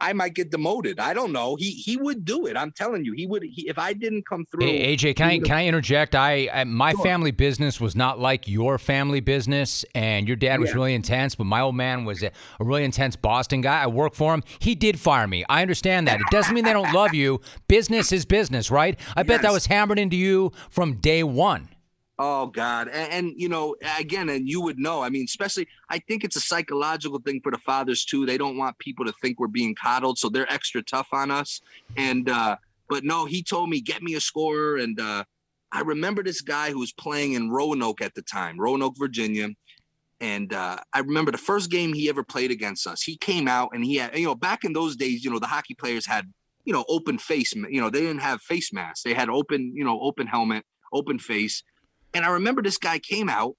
I might get demoted. I don't know. He he would do it. I'm telling you, he would. He, if I didn't come through, hey, AJ, can I can I interject? I, I my sure. family business was not like your family business, and your dad was yeah. really intense. But my old man was a, a, really intense Boston guy. I worked for him. He did fire me. I understand that. It doesn't mean they don't love you. Business is business, right? I yes. bet that was hammered into you from day one. Oh God, and, and, you know, again, and you would know. I mean, especially, I think it's a psychological thing for the fathers too. They don't want people to think we're being coddled, so they're extra tough on us. And uh, but no, he told me get me a scorer, and uh, I remember this guy who was playing in Roanoke at the time, Roanoke, Virginia. And uh, I remember the first game he ever played against us. He came out and he had, you know, back in those days, you know, the hockey players had, you know, open face. You know, they didn't have face masks. They had open, you know, open helmet, open face and I remember this guy came out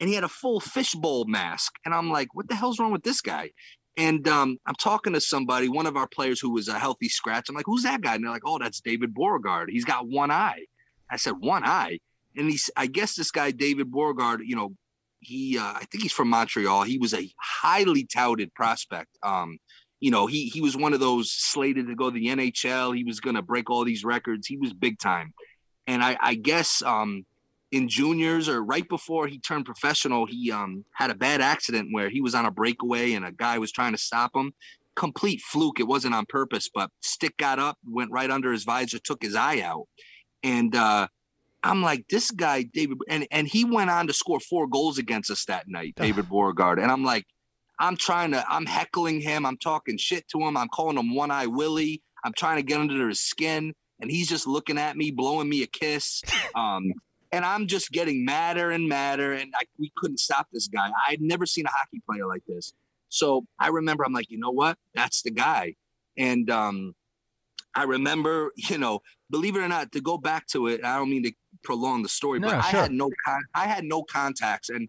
and he had a full fishbowl mask. And I'm like, what the hell's wrong with this guy? And um, I'm talking to somebody, one of our players who was a healthy scratch. I'm like, who's that guy? And they're like, oh, that's David Beauregard. He's got one eye. I said, one eye. And he's, I guess this guy, David Beauregard, you know, he, uh, I think he's from Montreal. He was a highly touted prospect. Um, you know, he he was one of those slated to go to the NHL. He was going to break all these records. He was big time. And I, I guess um, in juniors or right before he turned professional, he um, had a bad accident where he was on a breakaway and a guy was trying to stop him. Complete fluke. It wasn't on purpose, but stick got up, went right under his visor, took his eye out. And uh, I'm like, this guy, David, and, and he went on to score four goals against us that night, David Beauregard. And I'm like, I'm trying to, I'm heckling him. I'm talking shit to him. I'm calling him One Eye Willie. I'm trying to get under his skin. And he's just looking at me, blowing me a kiss. Um, and I'm just getting madder and madder. And I, we couldn't stop this guy. I'd never seen a hockey player like this. So I remember I'm like, you know what? That's the guy. And um, I remember, you know, believe it or not, to go back to it, I don't mean to prolong the story, no, but sure. I had no con- I had no contacts and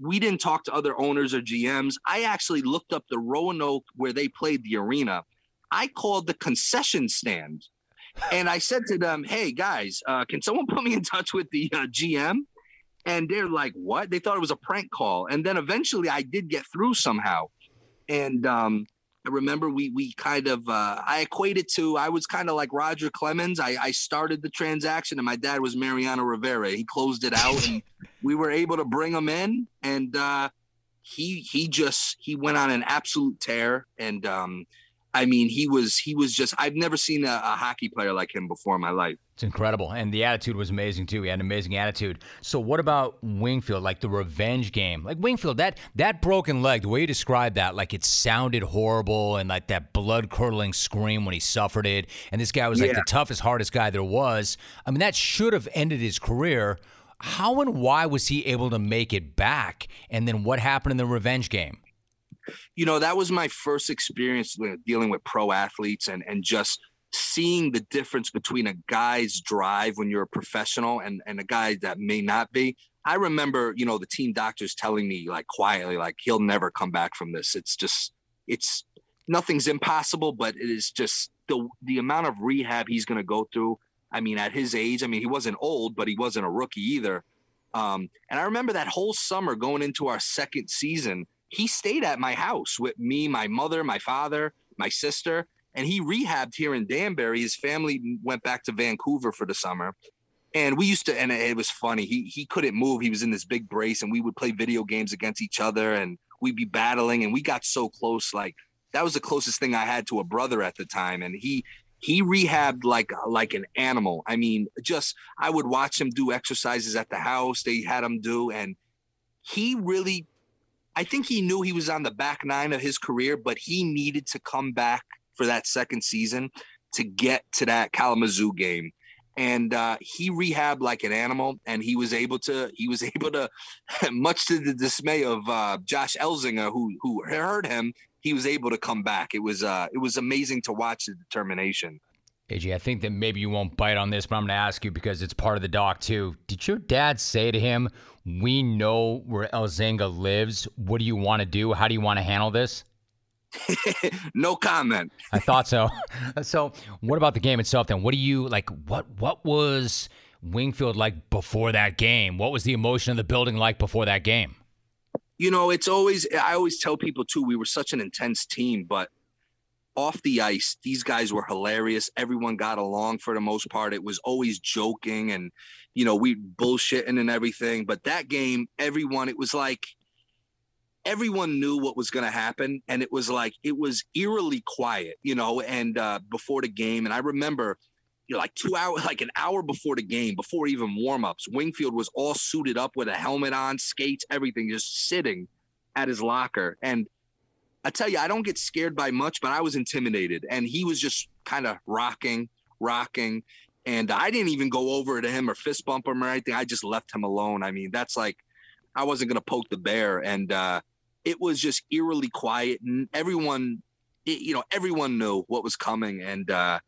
we didn't talk to other owners or GMs. I actually looked up the Roanoke where they played the arena. I called the concession stand and I said to them, "Hey guys, uh, can someone put me in touch with the uh, GM?" And they're like, "What?" They thought it was a prank call. And then eventually, I did get through somehow. And um, I remember we we kind of uh, I equated to I was kind of like Roger Clemens. I, I started the transaction, and my dad was Mariano Rivera. He closed it out, and we were able to bring him in, and uh, he he just he went on an absolute tear, and um, I mean, he was he was just I've never seen a, a, hockey player like him before in my life. It's incredible, and the attitude was amazing too. He had an amazing attitude. So, what about Wingfield? Like the revenge game, like Wingfield that that broken leg. The way you described that, like it sounded horrible, and like that blood curdling scream when he suffered it. And this guy was like yeah. the toughest, hardest guy there was. I mean, that should have ended his career. How and why was he able to make it back? And then what happened in the revenge game? You know, that was my first experience dealing with pro athletes and and just seeing the difference between a guy's drive when you're a professional and and a guy that may not be. I remember, you know, the team doctors telling me like quietly, like he'll never come back from this. It's just, it's nothing's impossible, but it is just the the amount of rehab he's going to go through. I mean, at his age, I mean, he wasn't old, but he wasn't a rookie either. Um, and I remember that whole summer going into our second season, he stayed at my house with me, my mother, my father, my sister, and he rehabbed here in Danbury. His family went back to Vancouver for the summer. And we used to, and it was funny. He he couldn't move. He was in this big brace, and we would play video games against each other, and we'd be battling, and we got so close. Like that was the closest thing I had to a brother at the time, and he he rehabbed like like an animal. I mean, just I would watch him do exercises at the house. They had him do, and he really I think he knew he was on the back nine of his career, but he needed to come back for that second season to get to that Kalamazoo game. And uh, he rehabbed like an animal, and he was able to. He was able to, much to the dismay of uh, Josh Elzinga, who who heard him. He was able to come back. It was uh, it was amazing to watch the determination. AJ, I think that maybe you won't bite on this, but I'm going to ask you because it's part of the doc too. Did your dad say to him, "We know where Elzinga lives. What do you want to do? How do you want to handle this?" no comment. I thought so. so, what about the game itself then? What do you like what what was Wingfield like before that game? What was the emotion of the building like before that game? You know, it's always I always tell people too, we were such an intense team, but off the ice, these guys were hilarious. Everyone got along for the most part. It was always joking and, you know, we bullshitting and everything. But that game, everyone, it was like everyone knew what was going to happen. And it was like, it was eerily quiet, you know, and uh, before the game. And I remember, you know, like two hours, like an hour before the game, before even warmups, Wingfield was all suited up with a helmet on, skates, everything, just sitting at his locker. And I tell you, I don't get scared by much, but I was intimidated. And he was just kind of rocking, rocking. And I didn't even go over to him or fist bump him or anything. I just left him alone. I mean, that's like, I wasn't going to poke the bear. And uh, it was just eerily quiet. And everyone, it, you know, everyone knew what was coming. And uh,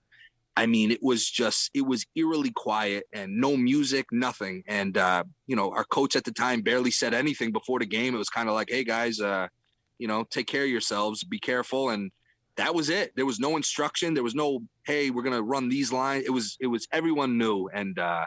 I mean, it was just, it was eerily quiet and no music, nothing. And, uh, you know, our coach at the time barely said anything before the game. It was kind of like, hey, guys, uh, you know, take care of yourselves, be careful. And that was it. There was no instruction. There was no, hey, we're gonna run these lines. It was it was everyone knew. And uh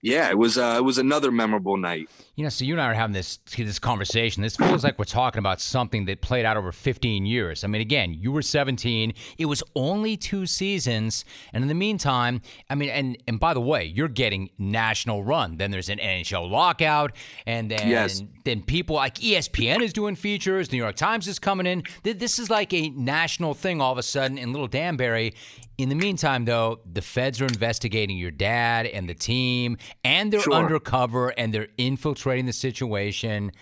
yeah, it was uh, it was another memorable night. You know, so you and I are having this this conversation. This feels like we're talking about something that played out over 15 years. I mean, again, you were 17. It was only two seasons, and in the meantime, I mean, and and by the way, you're getting national run. Then there's an NHL lockout, and then yes. then people like ESPN is doing features. New York Times is coming in. This is like a national thing all of a sudden in Little Danbury. In the meantime, though, the feds are investigating your dad and the team, and they're sure. undercover and they're infiltrating the situation.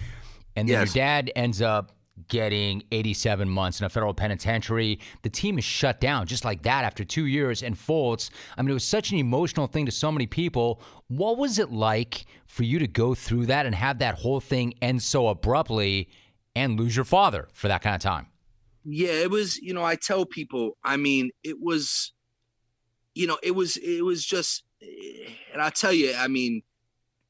And then yes. your dad ends up getting 87 months in a federal penitentiary. The team is shut down just like that after two years. And Fultz, I mean, it was such an emotional thing to so many people. What was it like for you to go through that and have that whole thing end so abruptly and lose your father for that kind of time? Yeah it was you know i tell people i mean it was you know it was it was just and i'll tell you i mean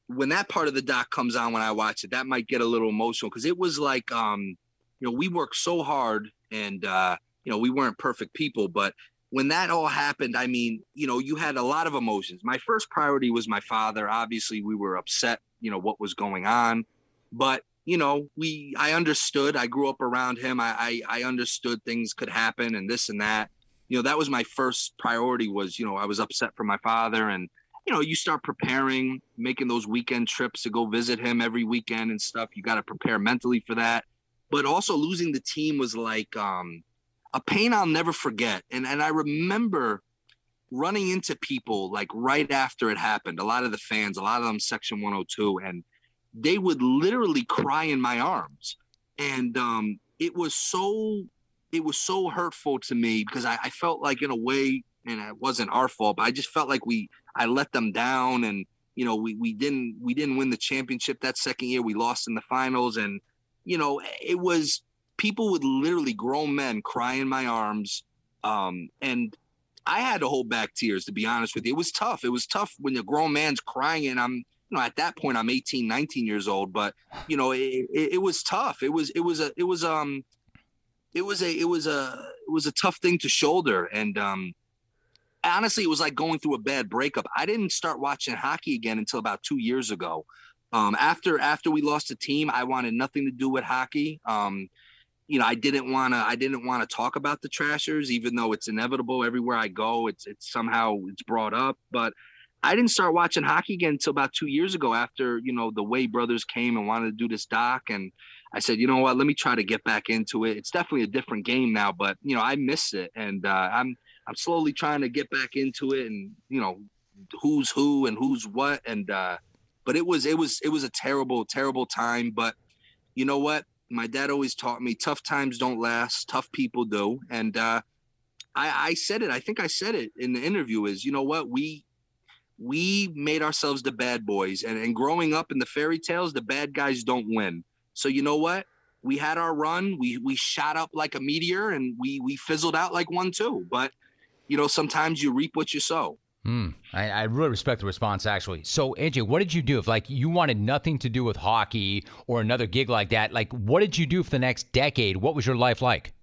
when that part of the doc comes on when i watch it that might get a little emotional because it was like um you know we worked so hard and uh you know we weren't perfect people but when that all happened, I mean, you know, you had a lot of emotions. My first priority was my father. Obviously, we were upset, you know, what was going on. But, you know, we I understood. I grew up around him. I I, I understood things could happen and this and that. You know, that was my first priority was, you know, I was upset for my father and you know, you start preparing, making those weekend trips to go visit him every weekend and stuff. You got to prepare mentally for that. But also losing the team was like um a pain I'll never forget. And and I remember running into people like right after it happened. A lot of the fans, a lot of them section 102 and they would literally cry in my arms. And um it was so it was so hurtful to me because I, I felt like in a way and it wasn't our fault, but I just felt like we I let them down and you know we we didn't we didn't win the championship that second year. We lost in the finals and you know it was people would literally grown men cry in my arms um, and i had to hold back tears to be honest with you it was tough it was tough when a grown man's crying and i'm you know at that point i'm 18 19 years old but you know it, it, it was tough. It was it was a it was um it was a it was a it was a tough thing to shoulder. And um honestly it was like going through a bad breakup. I didn't start watching hockey again until about two years ago. Um after after we lost the team i wanted nothing to do with hockey. Um you know, I didn't want to, I didn't want to talk about the Trashers, even though it's inevitable everywhere I go. It's, it's somehow it's brought up, but I didn't start watching hockey again until about two years ago after, you know, the Way brothers came and wanted to do this doc. And I said, you know what, let me try to get back into it. It's definitely a different game now, but you know, I miss it. And uh, I'm, I'm slowly trying to get back into it and, you know, who's who and who's what. And, uh, but it was, it was, it was a terrible, terrible time. But you know what? my dad always taught me tough times don't last, tough people do. And uh, I, I said it. I think I said it in the interview. Is you know what we we made ourselves the bad boys, and and growing up in the fairy tales, the bad guys don't win. So you know what? We had our run. We we shot up like a meteor, and we we fizzled out like one too. But you know, sometimes you reap what you sow. Hmm. I, I, really respect the response, actually. So, AJ, what did you do if, like, you wanted nothing to do with hockey or another gig like that? Like, what did you do for the next decade? What was your life like?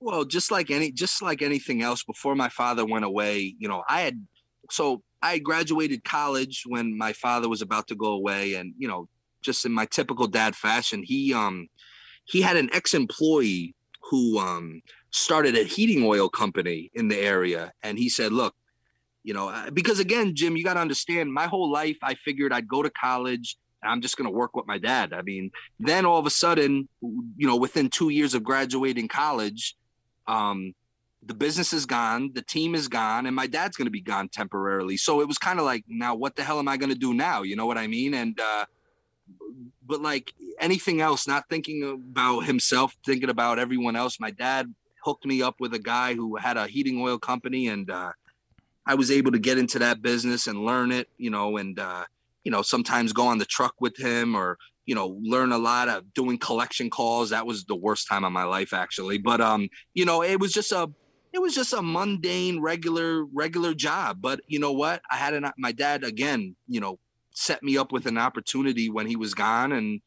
Well, just like any, just like anything else. Before my father went away, you know, I had so I graduated college when my father was about to go away, and you know, just in my typical dad fashion, he um he had an ex-employee who um started a heating oil company in the area, and he said, "Look." you know because again jim you got to understand my whole life i figured i'd go to college and i'm just going to work with my dad i mean then all of a sudden you know within two years of graduating college um the business is gone the team is gone and my dad's going to be gone temporarily so it was kind of like now what the hell am i going to do now you know what i mean and uh but like anything else not thinking about himself thinking about everyone else my dad hooked me up with a guy who had a heating oil company and uh I was able to get into that business and learn it, you know, and uh, you know, sometimes go on the truck with him or you know, learn a lot of doing collection calls. That was the worst time of my life actually. But um, you know, it was just a it was just a mundane regular regular job. But you know what? I had an my dad again, you know, set me up with an opportunity when he was gone and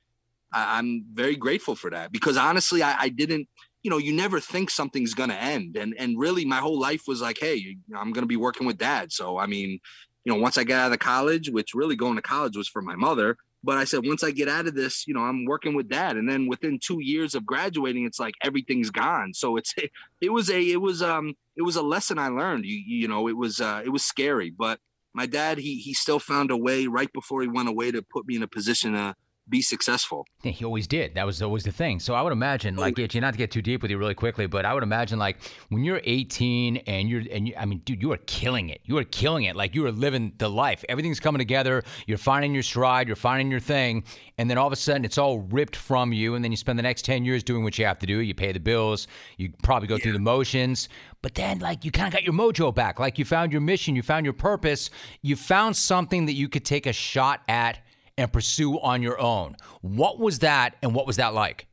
I, am very grateful for that because honestly, I, I didn't you know, you never think something's going to end. And, and really my whole life was like, Hey, I'm going to be working with dad. So, I mean, you know, once I got out of college, which really going to college was for my mother, but I said, once I get out of this, you know, I'm working with dad. And then within two years of graduating, it's like everything's gone. So it's, it was a, it was, um, it was a lesson I learned. You, you know, it was, uh, it was scary, but my dad, he, he still found a way right before he went away to put me in a position to, be successful. Yeah, he always did. That was always the thing. So I would imagine, like, you not to get too deep with you really quickly, but I would imagine, like, when you're 18 and you're, and you, I mean, dude, you are killing it. You are killing it. Like, you are living the life. Everything's coming together. You're finding your stride. You're finding your thing. And then all of a sudden, it's all ripped from you. And then you spend the next 10 years doing what you have to do. You pay the bills. You probably go yeah. through the motions. But then, like, you kind of got your mojo back. Like, you found your mission. You found your purpose. You found something that you could take a shot at and pursue on your own. What was that and what was that like?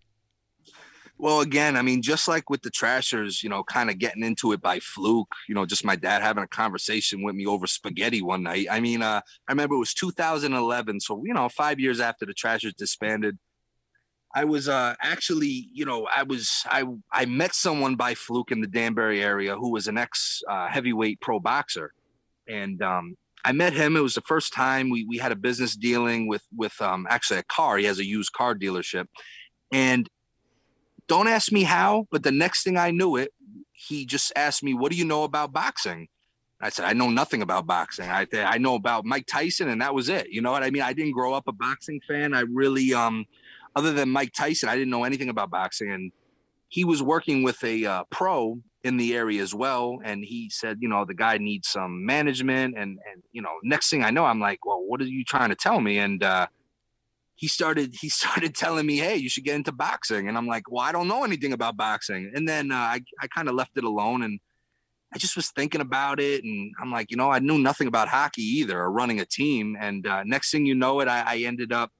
Well, again, I mean, just like with the Trashers, you know, kind of getting into it by fluke, you know, just my dad having a conversation with me over spaghetti one night. I mean, uh, I remember it was 2011. So, you know, five years after the Trashers disbanded, I was uh, actually, you know, I was I I met someone by fluke in the Danbury area who was an ex uh, heavyweight pro boxer, and um, I met him. It was the first time we we had a business dealing with with um, actually a car. He has a used car dealership, and don't ask me how, but the next thing I knew it, he just asked me, "What do you know about boxing?" I said, "I know nothing about boxing. I I know about Mike Tyson, and that was it. You know what I mean? I didn't grow up a boxing fan. I really um." other than Mike Tyson, I didn't know anything about boxing. And he was working with a uh, pro in the area as well. And he said, you know, the guy needs some management. And, and, you know, next thing I know, I'm like, well, what are you trying to tell me? And, uh, he started, he started telling me, Hey, you should get into boxing. And I'm like, well, I don't know anything about boxing. And then, uh, I, I kind of left it alone and I just was thinking about it. And I'm like, you know, I knew nothing about hockey either or running a team. And, uh, next thing you know it, I, I ended up,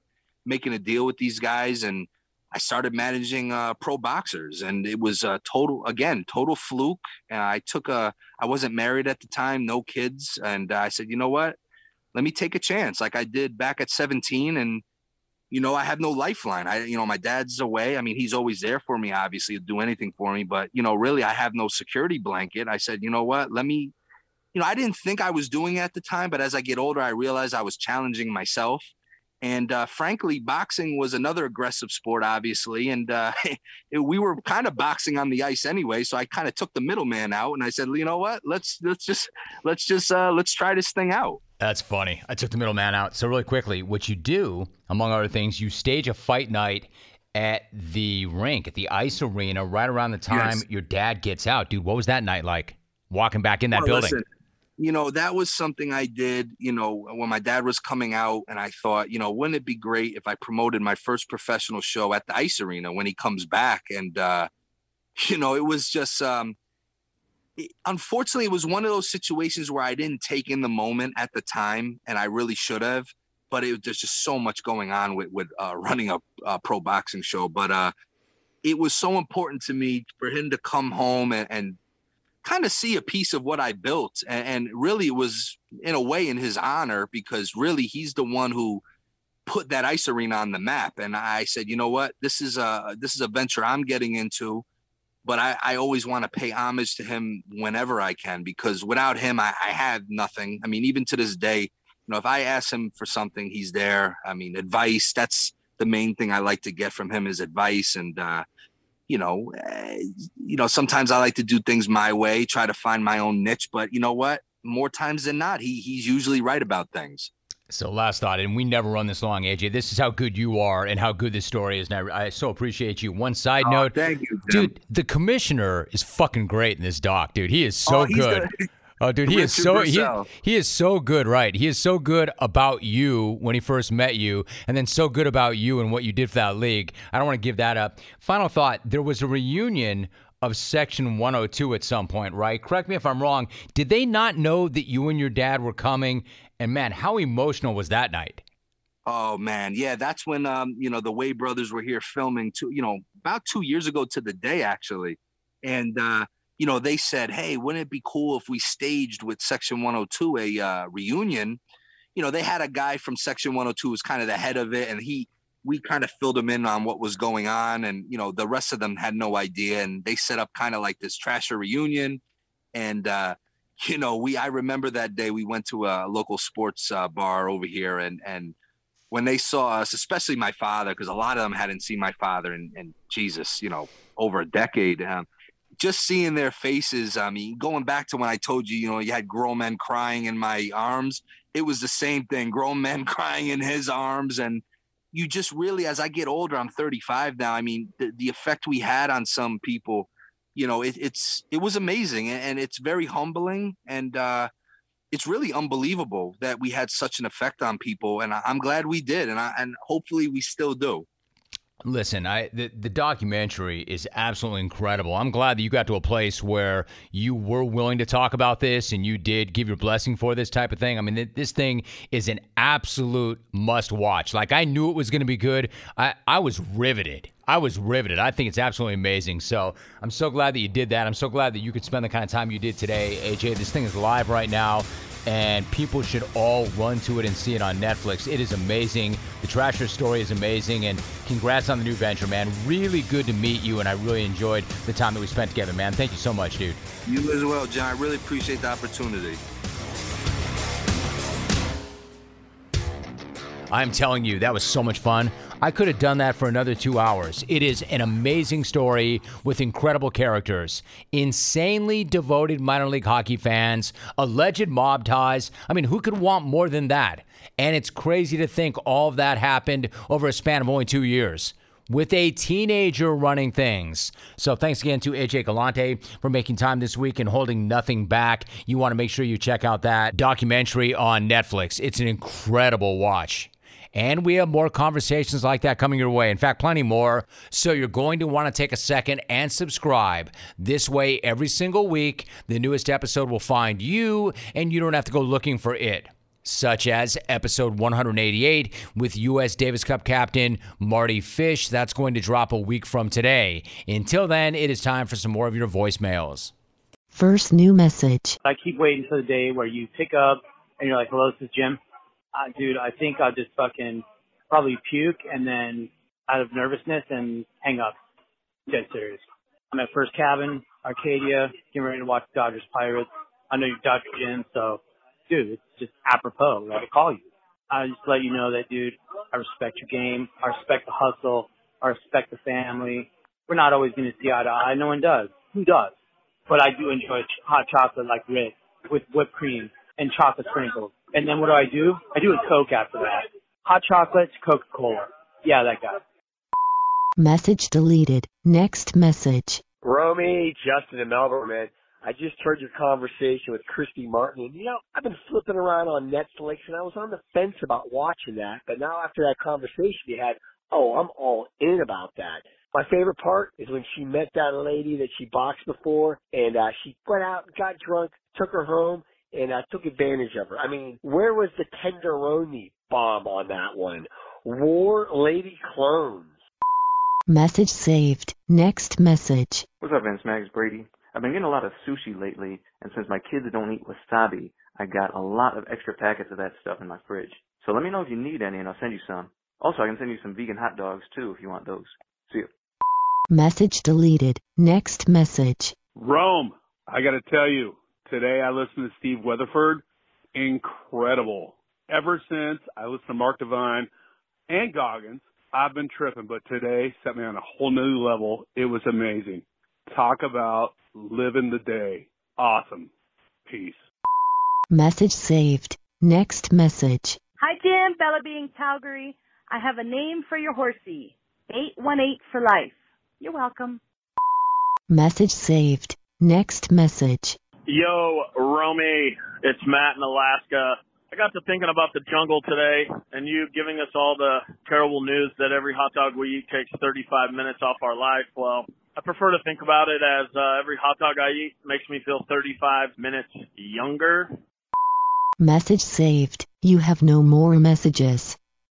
making a deal with these guys and I started managing uh, pro boxers, and it was a total again total fluke. And I took a I wasn't married at the time, no kids, and I said, you know what, let me take a chance, like I did back at 17, and you know I have no lifeline. I you know my dad's away. I mean he's always there for me, obviously, do anything for me, but you know really I have no security blanket. I said, you know what, let me. You know, I didn't think I was doing it at the time, but as I get older, I realized I was challenging myself and uh, frankly, boxing was another aggressive sport, obviously. And uh, we were kind of boxing on the ice anyway. So I kind of took the middleman out, and I said, you know what? Let's let's just let's just uh, let's try this thing out. That's funny. I took the middleman out. So really quickly, what you do, among other things, you stage a fight night at the rink at the ice arena right around the time yes. your dad gets out. Dude, what was that night like? Walking back in that building. Listen, you know, that was something I did, you know, when my dad was coming out. And I thought, you know, wouldn't it be great if I promoted my first professional show at the ice arena when he comes back? And, uh, you know, it was just, um, unfortunately, it was one of those situations where I didn't take in the moment at the time, and I really should have. But it, there's just so much going on with with uh, running a, a, pro boxing show. But uh, it was so important to me for him to come home and, and kind of see a piece of what I built. And, and really it was in a way in his honor because really he's the one who put that ice arena on the map. And I said, you know what, this is a this is a venture I'm getting into, but I, I always want to pay homage to him whenever I can because without him I, I had nothing. I mean, even to this day, you know, if I ask him for something, he's there. I mean, advice, that's the main thing I like to get from him is advice. And uh, you know, uh, you know, sometimes I like to do things my way, try to find my own niche. But you know what? More times than not, he he's usually right about things. So last thought, and we never run this long, AJ. This is how good you are and how good this story is. And I, I so appreciate you. One side oh, note, thank you, Tim. dude. The commissioner is fucking great in this doc, dude. He is so oh, good. The, Oh, dude, he Richard is so he, he is so good, right? He is so good about you when he first met you, and then so good about you and what you did for that league. I don't want to give that up. Final thought: there was a reunion of Section 102 at some point, right? Correct me if I'm wrong. Did they not know that you and your dad were coming? And man, how emotional was that night? Oh man, yeah, that's when um, you know, the Way brothers were here filming two, you know, about two years ago to the day actually. And uh you know, they said, hey, wouldn't it be cool if we staged with Section 102 a uh, reunion? You know, they had a guy from Section 102 who was kind of the head of it, and he we kind of filled him in on what was going on, and you know, the rest of them had no idea, and they set up kind of like this trasher reunion, and uh, you know, we I remember that day we went to a local sports uh, bar over here, and and when they saw us, especially my father, because a lot of them hadn't seen my father and Jesus, you know, over a decade. Um, just seeing their faces. I mean, going back to when I told you, you know, you had grown men crying in my arms. It was the same thing, grown men crying in his arms. And you just really, as I get older, I'm 35 now. I mean, the, the effect we had on some people, you know, it, it's, it was amazing and it's very humbling. And, uh, it's really unbelievable that we had such an effect on people. And I, I'm glad we did. And I, and hopefully we still do. Listen, I the, the documentary is absolutely incredible. I'm glad that you got to a place where you were willing to talk about this and you did give your blessing for this type of thing. I mean, this thing is an absolute must watch. Like I knew it was going to be good. I I was riveted I was riveted. I think it's absolutely amazing. So I'm so glad that you did that. I'm so glad that you could spend the kind of time you did today, AJ. This thing is live right now, and people should all run to it and see it on Netflix. It is amazing. The Trasher story is amazing, and congrats on the new venture, man. Really good to meet you, and I really enjoyed the time that we spent together, man. Thank you so much, dude. You as well, John. I really appreciate the opportunity. I'm telling you, that was so much fun. I could have done that for another two hours. It is an amazing story with incredible characters, insanely devoted minor league hockey fans, alleged mob ties. I mean, who could want more than that? And it's crazy to think all of that happened over a span of only two years with a teenager running things. So thanks again to AJ Galante for making time this week and holding nothing back. You want to make sure you check out that documentary on Netflix. It's an incredible watch. And we have more conversations like that coming your way. In fact, plenty more. So you're going to want to take a second and subscribe. This way, every single week, the newest episode will find you and you don't have to go looking for it such as episode 188 with U.S. Davis Cup captain Mardy Fish. That's going to drop a week from today. Until then, it is time for some more of your voicemails. First new message. I keep waiting for the day where you pick up and you're like, hello, this is Jim. Uh, dude, I think I'll just fucking probably puke and then out of nervousness and hang up. Dead serious. I'm at First Cabin, Arcadia, getting ready to watch Dodgers Pirates. I know you're Dodger Jim, so dude, it's just apropos I call you. I just let you know that, dude, I respect your game. I respect the hustle. I respect the family. We're not always going to see eye to eye. No one does. Who does? But I do enjoy hot chocolate like Rick with whipped cream and chocolate sprinkles. And then what do I do? I do a Coke after that. Hot chocolate, Coca-Cola. Yeah, that guy. Message deleted. Next message. Romy, Justin, and Melbourne, man. I just heard your conversation with Christy Martin, and you know, I've been flipping around on Netflix, and I was on the fence about watching that, but now after that conversation you had, oh, I'm all in about that. My favorite part is when she met that lady that she boxed before, and uh, she went out, got drunk, took her home, and I took advantage of her. I mean, where was the tenderoni bomb on that one? War Lady Clones. Message saved. Next message. What's up, Vince Mags Brady? I've been getting a lot of sushi lately, and since my kids don't eat wasabi, I got a lot of extra packets of that stuff in my fridge. So let me know if you need any, and I'll send you some. Also, I can send you some vegan hot dogs too if you want those. See you. Message deleted. Next message. Rome, I got to tell you, today I listened to Steve Weatherford. Incredible. Ever since I listened to Mark Divine and Goggins, I've been tripping, but today set me on a whole new level. It was amazing. Talk about living the day. Awesome. Peace. Message saved. Next message. Hi, Jim. Bella being Calgary. I have a name for your horsey. 818 for life. You're welcome. Message saved. Next message. Yo, Romy. It's Matt in Alaska. I got to thinking about the jungle today and you giving us all the terrible news that every hot dog we eat takes 35 minutes off our life. Well, I prefer to think about it as uh, every hot dog I eat makes me feel 35 minutes younger. Message saved. You have no more messages.